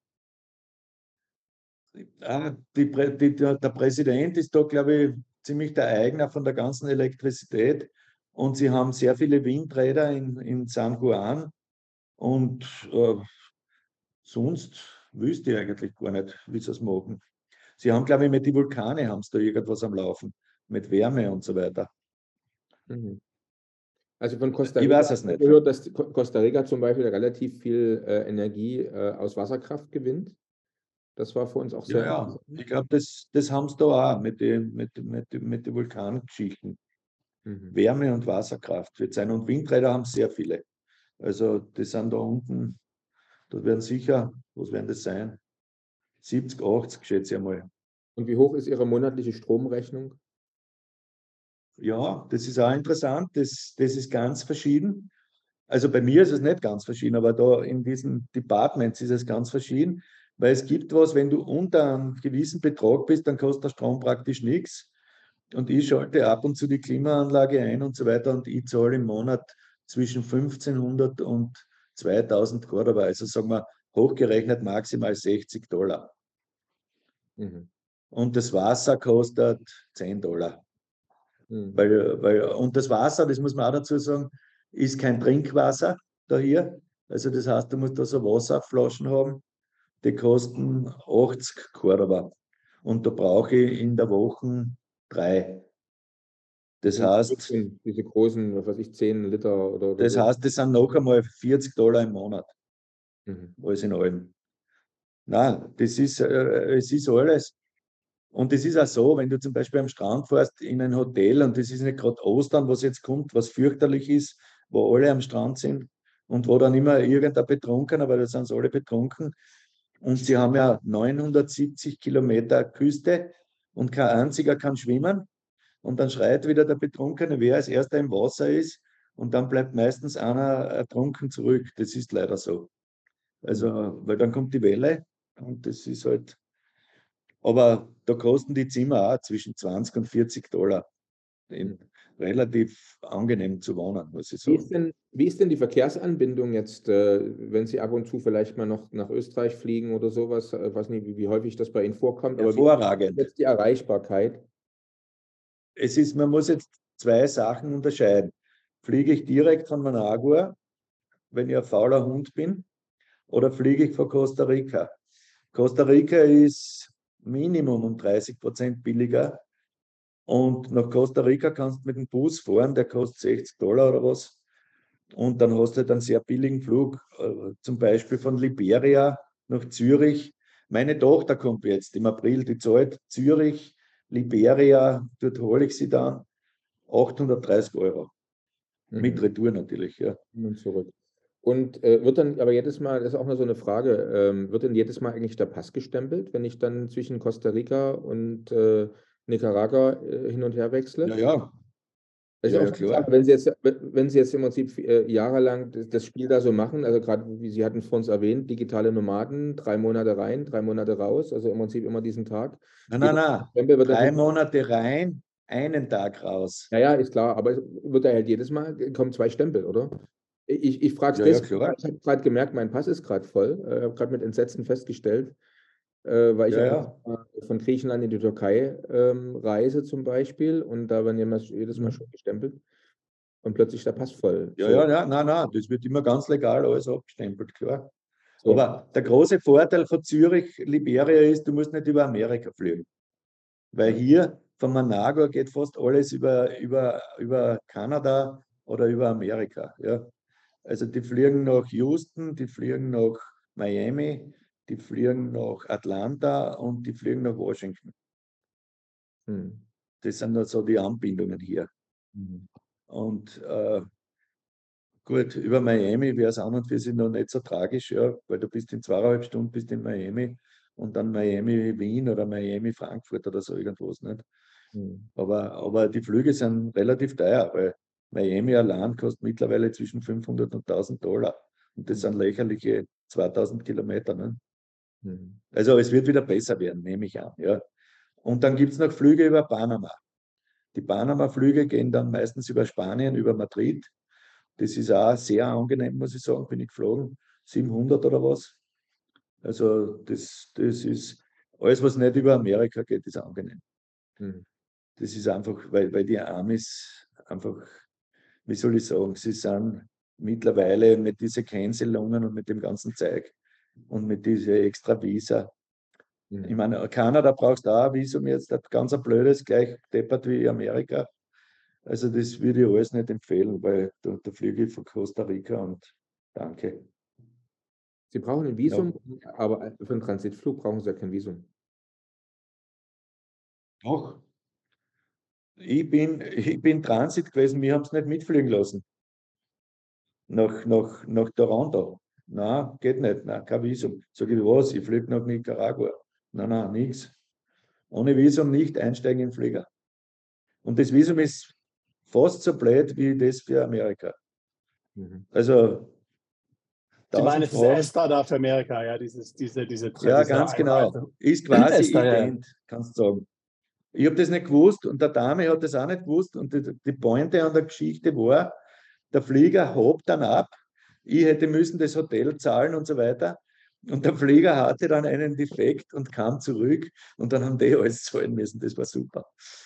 Ah, die, die, der Präsident ist da, glaube ich, ziemlich der Eigner von der ganzen Elektrizität. Und sie haben sehr viele Windräder in, in San Juan. Und äh, sonst wüsste ich eigentlich gar nicht, wie sie es machen. Sie haben, glaube ich, mit den Vulkane haben sie da irgendwas am Laufen, mit Wärme und so weiter. Mhm. Also von Costa Rica ich weiß es nicht. gehört, dass Costa Rica zum Beispiel relativ viel äh, Energie äh, aus Wasserkraft gewinnt. Das war für uns auch sehr. Ja, ja. ich glaube, das, das haben sie da auch mit den mit, mit, mit die Vulkangeschichten. Mhm. Wärme und Wasserkraft wird sein. Und Windräder haben sehr viele. Also die sind da unten da werden sicher, was werden das sein? 70, 80, schätze ich einmal. Und wie hoch ist Ihre monatliche Stromrechnung? Ja, das ist auch interessant. Das, das ist ganz verschieden. Also bei mir ist es nicht ganz verschieden, aber da in diesen Departments ist es ganz verschieden, weil es gibt was, wenn du unter einem gewissen Betrag bist, dann kostet der Strom praktisch nichts. Und ich schalte ab und zu die Klimaanlage ein und so weiter und ich zahle im Monat zwischen 1500 und 2000 Cordoba, also sagen wir hochgerechnet maximal 60 Dollar. Mhm. Und das Wasser kostet 10 Dollar. Mhm. Weil, weil, und das Wasser, das muss man auch dazu sagen, ist kein Trinkwasser da hier. Also das heißt, du musst da so Wasserflaschen haben, die kosten 80 Cordoba. Und da brauche ich in der Woche drei. Das heißt, diese großen, was weiß ich, 10 Liter oder. Das so. heißt, das sind noch einmal 40 Dollar im Monat. Mhm. Alles in allem. Nein, das ist, äh, es ist alles. Und es ist auch so, wenn du zum Beispiel am Strand fährst in ein Hotel und das ist nicht gerade Ostern, was jetzt kommt, was fürchterlich ist, wo alle am Strand sind und wo dann immer irgendein Betrunkener, weil da sind sie alle betrunken. Und sie haben ja 970 Kilometer Küste und kein einziger kann schwimmen. Und dann schreit wieder der Betrunkene, wer als erster im Wasser ist. Und dann bleibt meistens einer ertrunken zurück. Das ist leider so. Also, weil dann kommt die Welle und das ist halt. Aber da kosten die Zimmer auch zwischen 20 und 40 Dollar. In, relativ angenehm zu wohnen, muss ich sagen. Wie ist denn, wie ist denn die Verkehrsanbindung jetzt, äh, wenn Sie ab und zu vielleicht mal noch nach Österreich fliegen oder sowas? Ich weiß nicht, wie, wie häufig das bei Ihnen vorkommt. Hervorragend. Aber jetzt die Erreichbarkeit? Es ist, man muss jetzt zwei Sachen unterscheiden. Fliege ich direkt von Managua, wenn ich ein fauler Hund bin, oder fliege ich von Costa Rica? Costa Rica ist Minimum um 30 Prozent billiger und nach Costa Rica kannst du mit dem Bus fahren, der kostet 60 Dollar oder was. Und dann hast du halt einen sehr billigen Flug, äh, zum Beispiel von Liberia nach Zürich. Meine Tochter kommt jetzt im April, die zahlt Zürich, Liberia, dort hole ich sie dann 830 Euro. Mhm. Mit Retour natürlich, ja. Und zurück. Und äh, wird dann aber jedes Mal, das ist auch mal so eine Frage, ähm, wird denn jedes Mal eigentlich der Pass gestempelt, wenn ich dann zwischen Costa Rica und äh, Nicaragua äh, hin und her wechsle. Ja, ja. Also ja, wenn, Sie jetzt, wenn Sie jetzt im Prinzip äh, jahrelang das, das, Spiel da so machen, also gerade wie Sie hatten vor uns erwähnt, digitale Nomaden, drei Monate rein, drei Monate raus, also im Prinzip immer diesen Tag. Nein, nein, nein. Drei Monate rein, einen Tag raus. Ja, ja, ist klar, aber es wird da halt jedes Mal, kommen zwei Stempel, oder? Ich, ich frage es ja, ja, ich habe gerade gemerkt, mein Pass ist gerade voll. Ich äh, habe gerade mit Entsetzen festgestellt, weil ich ja, ja. von Griechenland in die Türkei ähm, reise zum Beispiel und da werden immer jedes Mal mhm. schon gestempelt und plötzlich der Pass voll. Ja, so. ja, ja, nein, nein, das wird immer ganz legal alles abgestempelt, klar. So. Aber der große Vorteil von Zürich, Liberia ist, du musst nicht über Amerika fliegen. Weil hier von Managua geht fast alles über, über, über Kanada oder über Amerika. Ja. Also die fliegen nach Houston, die fliegen nach Miami, die fliegen nach Atlanta und die fliegen nach Washington. Hm. Das sind so die Anbindungen hier. Mhm. Und äh, gut, über Miami wäre es an und für sich noch nicht so tragisch, ja, weil du bist in zweieinhalb Stunden bist in Miami und dann Miami Wien oder Miami Frankfurt oder so irgendwas nicht. Mhm. Aber, aber die Flüge sind relativ teuer, weil Miami allein kostet mittlerweile zwischen 500 und 1000 Dollar. Und das hm. sind lächerliche 2000 Kilometer. Ne? Mhm. Also es wird wieder besser werden, nehme ich an. Ja. Und dann gibt es noch Flüge über Panama. Die Panama-Flüge gehen dann meistens über Spanien, über Madrid. Das ist auch sehr angenehm, muss ich sagen, bin ich geflogen. 700 oder was. Also das, das ist alles, was nicht über Amerika geht, ist angenehm. Mhm. Das ist einfach, weil, weil die Amis einfach, wie soll ich sagen, sie sind mittlerweile mit diesen Cancelungen und mit dem ganzen Zeug und mit diesen extra Visa. Mhm. Ich meine, Kanada brauchst du auch ein Visum jetzt, das ganz ein blödes, gleich deppert wie Amerika. Also das würde ich alles nicht empfehlen, weil da, da fliege ich von Costa Rica und danke. Sie brauchen ein Visum, ja. aber für einen Transitflug brauchen Sie ja kein Visum. Doch. Ich bin, ich bin Transit gewesen, wir haben es nicht mitfliegen lassen. Nach, nach, nach Toronto. Na, geht nicht, na, kein Visum. Sag ich, was? Ich fliege nach Nicaragua. Nein, nein, nichts. Ohne Visum nicht einsteigen in den Flieger. Und das Visum ist fast so blöd wie das für Amerika. Mhm. Also. Sie meinen, das ist ESTA für Amerika, ja, dieses, diese, diese Ja, ganz genau. Ist quasi Esther, ident, ja. kannst du sagen. Ich habe das nicht gewusst und der Dame hat das auch nicht gewusst. Und die, die Pointe an der Geschichte war, der Flieger hob dann ab ich hätte müssen das Hotel zahlen und so weiter. Und der Flieger hatte dann einen Defekt und kam zurück und dann haben die alles zahlen müssen. Das war super.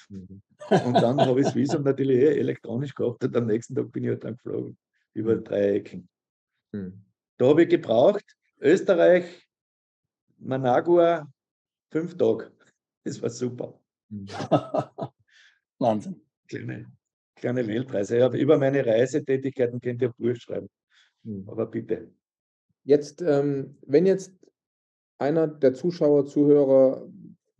Mhm. Und dann habe ich das Visum natürlich eh elektronisch gehabt und am nächsten Tag bin ich halt dann geflogen über mhm. drei Ecken. Mhm. Da habe ich gebraucht, Österreich, Managua, fünf Tage. Das war super. Wahnsinn. Kleine, kleine Weltreise. Ich habe über meine Reisetätigkeiten könnt ihr ein Buch schreiben. Hm. Aber bitte. Jetzt, ähm, wenn jetzt einer der Zuschauer, Zuhörer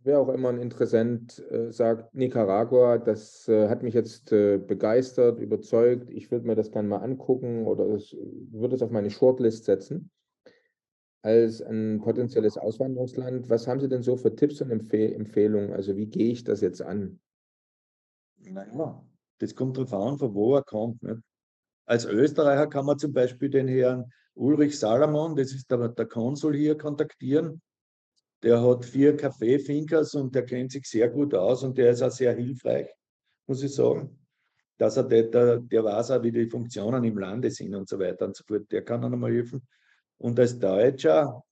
wer auch immer ein Interessent äh, sagt, Nicaragua, das äh, hat mich jetzt äh, begeistert, überzeugt, ich würde mir das gerne mal angucken oder würde es auf meine Shortlist setzen als ein potenzielles Auswanderungsland. Was haben Sie denn so für Tipps und Empfehl Empfehlungen? Also wie gehe ich das jetzt an? Naja, das kommt darauf an, von wo er kommt. Nicht? Als Österreicher kann man zum Beispiel den Herrn Ulrich Salomon, das ist der, der Konsul hier, kontaktieren. Der hat vier Kaffeefinkers und der kennt sich sehr gut aus und der ist auch sehr hilfreich, muss ich sagen. Dass er der, der weiß auch, wie die Funktionen im Lande sind und so weiter und so fort. Der kann dann mal helfen. Und als Deutscher,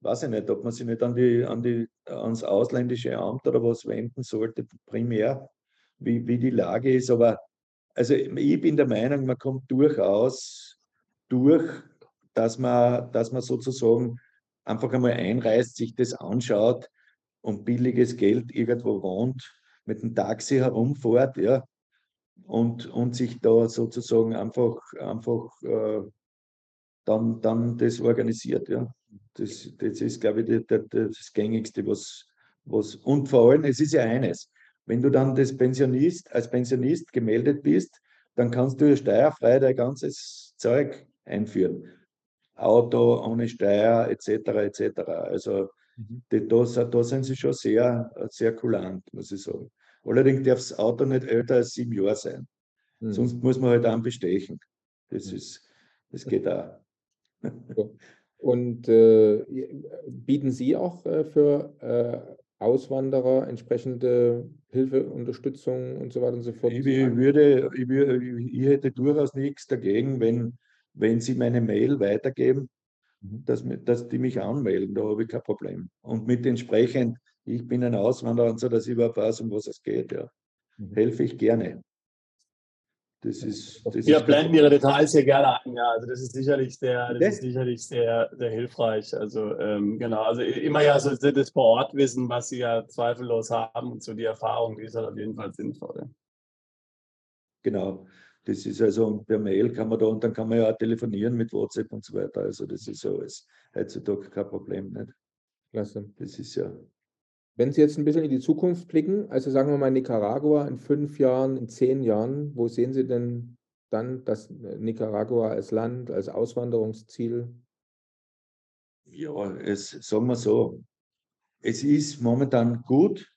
weiß ich nicht, ob man sich nicht an die, an die, ans ausländische Amt oder was wenden sollte, primär, wie, wie die Lage ist. Aber also ich bin der Meinung, man kommt durchaus durch, dass man, dass man sozusagen einfach einmal einreist, sich das anschaut und billiges Geld irgendwo wohnt, mit dem Taxi herumfährt, ja, und, und sich da sozusagen einfach, einfach äh, dann, dann das organisiert, ja. Das, das ist, glaube ich, das, das Gängigste, was, was, und vor allem, es ist ja eines, wenn du dann das Pensionist, als Pensionist gemeldet bist, dann kannst du steuerfrei dein ganzes Zeug einführen. Auto ohne Steuer etc. etc. Also mhm. die, da, da, sind sie schon sehr, sehr kulant, muss ich sagen. Allerdings darf das Auto nicht älter als sieben Jahre sein. Mhm. Sonst muss man halt dann bestechen. Das, mhm. ist, das geht auch. Und äh, bieten Sie auch äh, für äh, Auswanderer entsprechende Hilfe, Unterstützung und so weiter und so fort? Ich, würde, ich, würde, ich hätte durchaus nichts dagegen, wenn wenn Sie meine Mail weitergeben, mhm. dass, dass die mich anmelden, da habe ich kein Problem. Und mit entsprechend, ich bin ein Auswanderer und so, dass ich überhaupt weiß, um was es geht, ja. Mhm. Helfe ich gerne. Das ist, das Wir ist blenden Ihre Details hier gerne ein, ja. Also das ist sicherlich sehr, das ist sicherlich sehr, sehr hilfreich. Also ähm, genau, also immer ja so das vor Ort wissen, was Sie ja zweifellos haben und so die Erfahrung, die ist halt auf jeden Fall sinnvoll. Genau. Das ist also per Mail kann man da und dann kann man ja auch telefonieren mit WhatsApp und so weiter. Also das ist ja alles heutzutage kein Problem nicht. Klasse. Das ist ja. Wenn Sie jetzt ein bisschen in die Zukunft blicken, also sagen wir mal Nicaragua in fünf Jahren, in zehn Jahren, wo sehen Sie denn dann das Nicaragua als Land, als Auswanderungsziel? Ja, es sagen wir so, es ist momentan gut,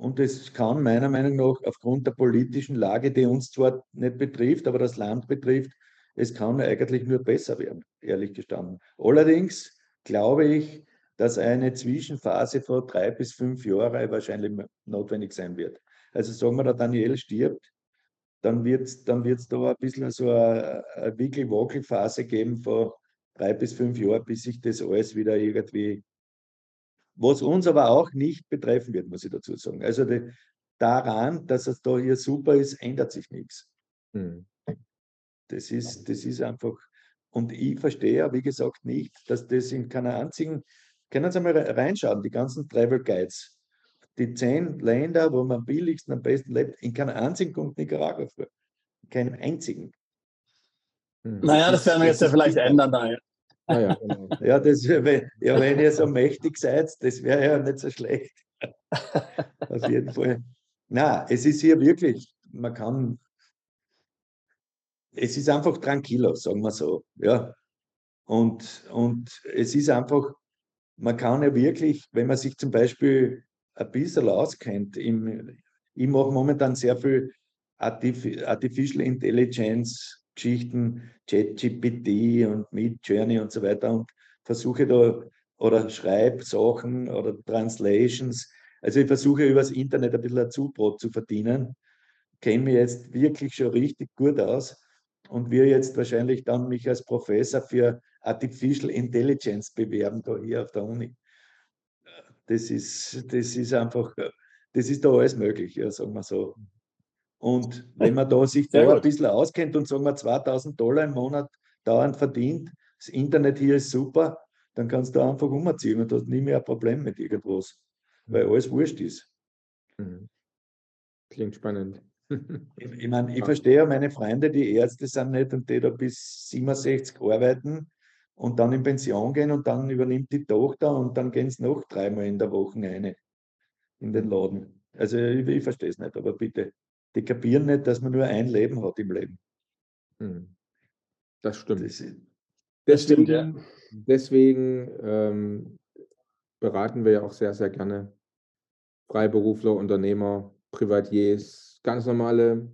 und es kann meiner Meinung nach aufgrund der politischen Lage, die uns zwar nicht betrifft, aber das Land betrifft, es kann eigentlich nur besser werden, ehrlich gestanden. Allerdings glaube ich, dass eine Zwischenphase von drei bis fünf Jahren wahrscheinlich notwendig sein wird. Also sagen wir, der Daniel stirbt, dann wird es dann wird's da ein bisschen so eine, eine Wickel-Wackel-Phase geben von drei bis fünf Jahren, bis sich das alles wieder irgendwie was uns aber auch nicht betreffen wird, muss ich dazu sagen. Also die, daran, dass es da hier super ist, ändert sich nichts. Hm. Das, ist, das ist einfach, und ich verstehe, wie gesagt, nicht, dass das in keiner einzigen, können Sie mal reinschauen, die ganzen Travel Guides, die zehn Länder, wo man am billigsten, am besten lebt, in keiner einzigen kommt Nicaragua vor. In keinem einzigen. Hm. Naja, das werden wir jetzt ja vielleicht ändern. Da, ja. Ah, ja, genau. ja, das, wenn, ja, wenn ihr so mächtig seid, das wäre ja nicht so schlecht. Auf jeden Fall. Na, es ist hier wirklich, man kann, es ist einfach tranquilo, sagen wir so. Ja. Und, und es ist einfach, man kann ja wirklich, wenn man sich zum Beispiel ein bisschen auskennt, im, ich mache momentan sehr viel Artificial Intelligence Geschichten, ChatGPT und Midjourney und so weiter und versuche da oder schreibe Sachen oder Translations. Also ich versuche über das Internet ein bisschen ein Zubrot zu verdienen, kenne mich jetzt wirklich schon richtig gut aus und wir jetzt wahrscheinlich dann mich als Professor für Artificial Intelligence bewerben, da hier auf der Uni. Das ist, das ist einfach, das ist da alles möglich, ja, sagen wir so. Und wenn man da sich da ein bisschen auskennt und sagen wir 2000 Dollar im Monat dauernd verdient, das Internet hier ist super, dann kannst du einfach umziehen und hast nie mehr ein Problem mit irgendwas, weil mhm. alles wurscht ist. Mhm. Klingt spannend. ich, ich meine, ich verstehe ja meine Freunde, die Ärzte sind nicht und die da bis 67 arbeiten und dann in Pension gehen und dann übernimmt die Tochter und dann gehen sie noch dreimal in der Woche eine. in den Laden. Also ich, ich verstehe es nicht, aber bitte, die kapieren nicht, dass man nur ein Leben hat im Leben. Hm. Das stimmt. Das das deswegen, stimmt, ja. deswegen ähm, beraten wir ja auch sehr, sehr gerne Freiberufler, Unternehmer, Privatiers, ganz normale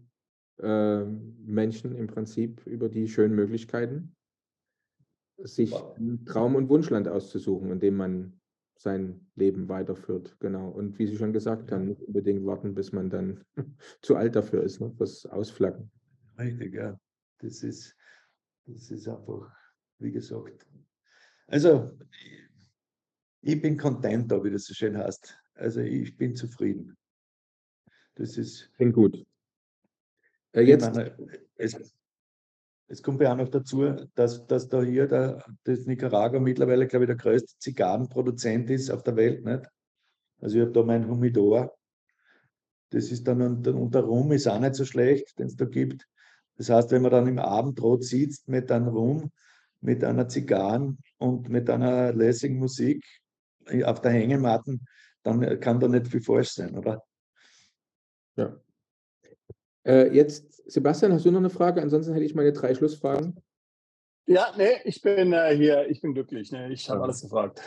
äh, Menschen im Prinzip über die schönen Möglichkeiten, sich ein Traum- und Wunschland auszusuchen, in dem man sein Leben weiterführt. Genau. Und wie Sie schon gesagt haben, nicht unbedingt warten, bis man dann zu alt dafür ist, ne? das Ausflaggen. Richtig, ja. Das ist, das ist einfach, wie gesagt. Also, ich bin content, wie das so schön heißt. Also, ich bin zufrieden. Das ist. Klingt gut. Äh, jetzt. Meine, es, es kommt ja auch noch dazu, dass, dass da hier der, das Nicaragua mittlerweile, glaube ich, der größte Zigarrenproduzent ist auf der Welt. Nicht? Also ich habe da mein Humidor. Das ist dann, und, und der Rum ist auch nicht so schlecht, den es da gibt. Das heißt, wenn man dann im Abendrot sitzt mit einem Rum, mit einer Zigarren und mit einer lässigen Musik auf der Hängematten, dann kann da nicht viel falsch sein, oder? Ja. Äh, jetzt, Sebastian, hast du noch eine Frage? Ansonsten hätte ich meine drei Schlussfragen. Ja, nee, ich bin äh, hier, ich bin glücklich. Ne? Ich habe ja. alles gefragt.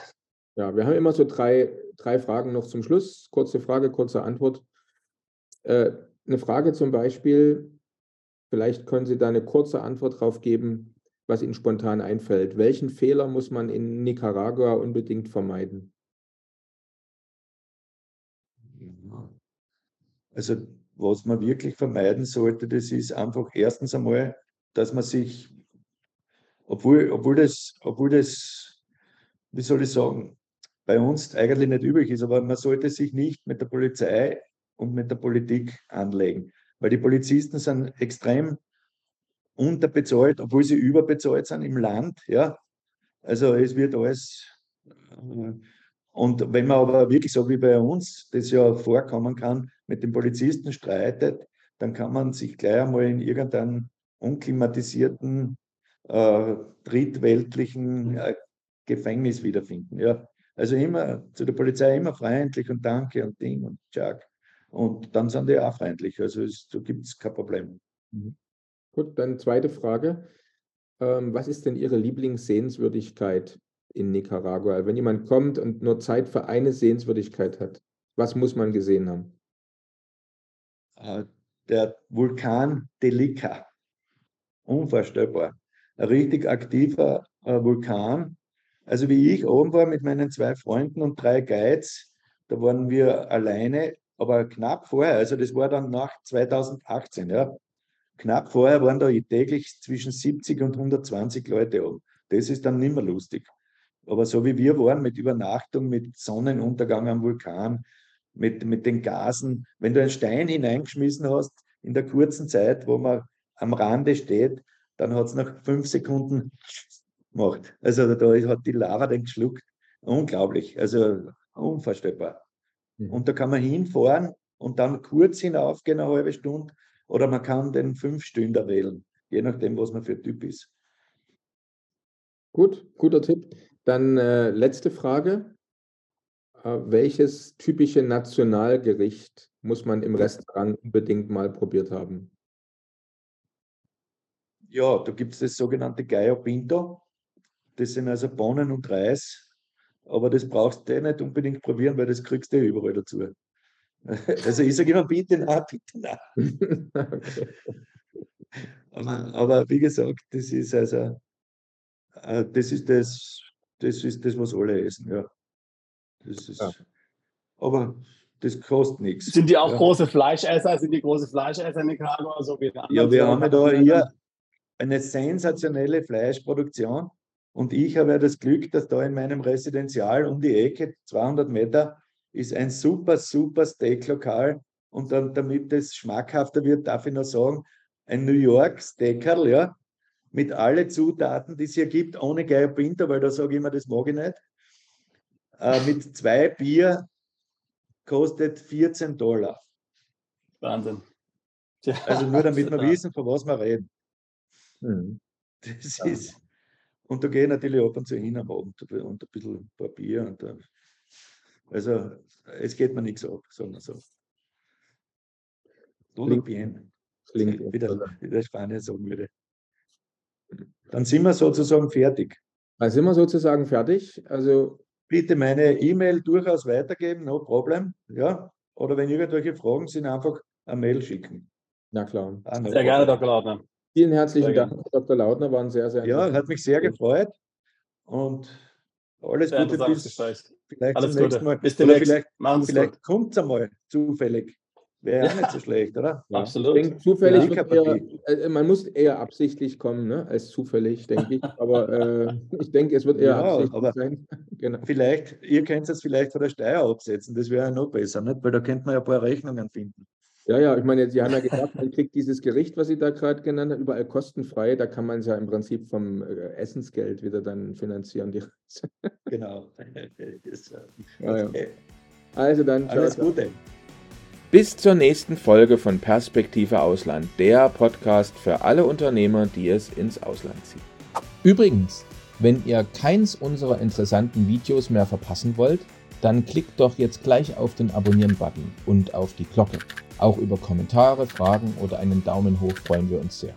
Ja, wir haben immer so drei, drei Fragen noch zum Schluss. Kurze Frage, kurze Antwort. Äh, eine Frage zum Beispiel, vielleicht können Sie da eine kurze Antwort drauf geben, was Ihnen spontan einfällt. Welchen Fehler muss man in Nicaragua unbedingt vermeiden? Also was man wirklich vermeiden sollte, das ist einfach erstens einmal, dass man sich, obwohl, obwohl, das, obwohl das, wie soll ich sagen, bei uns eigentlich nicht üblich ist, aber man sollte sich nicht mit der Polizei und mit der Politik anlegen, weil die Polizisten sind extrem unterbezahlt, obwohl sie überbezahlt sind im Land. Ja? Also es wird alles. Und wenn man aber wirklich so wie bei uns das ja vorkommen kann, mit dem Polizisten streitet, dann kann man sich gleich einmal in irgendeinem unklimatisierten, äh, drittweltlichen äh, Gefängnis wiederfinden. Ja. Also immer zu der Polizei immer freundlich und danke und Ding und Jack. Und dann sind die auch freundlich. Also es, so gibt es kein Problem. Mhm. Gut, dann zweite Frage. Ähm, was ist denn Ihre Lieblingssehenswürdigkeit in Nicaragua? Wenn jemand kommt und nur Zeit für eine Sehenswürdigkeit hat, was muss man gesehen haben? Äh, der Vulkan Delica. Unvorstellbar. Ein richtig aktiver äh, Vulkan. Also wie ich oben war mit meinen zwei Freunden und drei Guides, da waren wir alleine, aber knapp vorher, also das war dann nach 2018, ja. Knapp vorher waren da täglich zwischen 70 und 120 Leute oben. Das ist dann nicht mehr lustig. Aber so wie wir waren, mit Übernachtung, mit Sonnenuntergang am Vulkan, mit, mit den Gasen. Wenn du einen Stein hineingeschmissen hast in der kurzen Zeit, wo man am Rande steht, dann hat es nach fünf Sekunden gemacht. Also da hat die Lava den geschluckt. Unglaublich, also unvorstellbar. Mhm. Und da kann man hinfahren und dann kurz hinaufgehen, eine halbe Stunde, oder man kann den Fünf-Stünder wählen, je nachdem, was man für Typ ist. Gut, guter Tipp. Dann äh, letzte Frage. Äh, welches typische Nationalgericht muss man im Restaurant unbedingt mal probiert haben? Ja, da gibt es das sogenannte Gallo Pinto. Das sind also Bohnen und Reis. Aber das brauchst du eh nicht unbedingt probieren, weil das kriegst du überall dazu. Also ich sage immer, bitte na, bitte na. okay. aber, aber, wie gesagt, das ist also, äh, das ist das, das ist das, was alle essen, ja. Das ist, ja. Aber das kostet nichts. Sind die auch ja. große Fleischesser? Sind die große Fleischesser in Nicaragua? So wie ja, wir haben da hier eine sensationelle Fleischproduktion. Und ich habe ja das Glück, dass da in meinem Residenzial um die Ecke, 200 Meter, ist ein super, super Steaklokal. Und dann, damit es schmackhafter wird, darf ich noch sagen, ein New York Steakerl, ja, mit allen Zutaten, die es hier gibt, ohne Geier Pinter, weil da sage ich immer, das mag ich nicht äh, mit zwei Bier kostet 14 Dollar. Wahnsinn. Ja, also nur damit wir wissen, von was wir reden. Mhm. Das ist, und da gehe ich natürlich ab und zu hin am Abend und ein bisschen ein paar Bier und, Also es geht mir nichts ab, sagen wir so. Todo bien. Klingt wie der, wie der Spanier sagen würde. Dann sind wir sozusagen fertig. Dann sind wir sozusagen fertig. Also bitte meine E-Mail durchaus weitergeben, no problem. Ja. Oder wenn irgendwelche Fragen sind, einfach eine Mail schicken. Na klar. Ah, sehr gerne, Dr. Lautner. Vielen herzlichen Dank, Dr. Lautner, waren sehr, sehr Ja, hat mich sehr gefreut. Und alles sehr Gute bis vielleicht alles zum nächsten Mal. Bis demnächst. Vielleicht, vielleicht kommt es einmal zufällig. Wäre ja. auch nicht so schlecht, oder? Ja. Absolut. Ich denke, zufällig ja. eher, äh, man muss eher absichtlich kommen, ne, als zufällig, denke ich. Aber äh, ich denke, es wird eher ja, absichtlich sein. genau. Vielleicht, ihr könnt es vielleicht von der Steuer absetzen, das wäre ja noch besser, nicht? weil da könnte man ja ein paar Rechnungen finden. Ja, ja, ich meine, Sie haben ja gesagt, man kriegt dieses Gericht, was Sie da gerade genannt haben, überall kostenfrei. Da kann man es ja im Prinzip vom äh, Essensgeld wieder dann finanzieren. genau. Das, ja, ja. Also dann. Alles Gute. Bis zur nächsten Folge von Perspektive Ausland, der Podcast für alle Unternehmer, die es ins Ausland ziehen. Übrigens, wenn ihr keins unserer interessanten Videos mehr verpassen wollt, dann klickt doch jetzt gleich auf den Abonnieren-Button und auf die Glocke. Auch über Kommentare, Fragen oder einen Daumen hoch freuen wir uns sehr.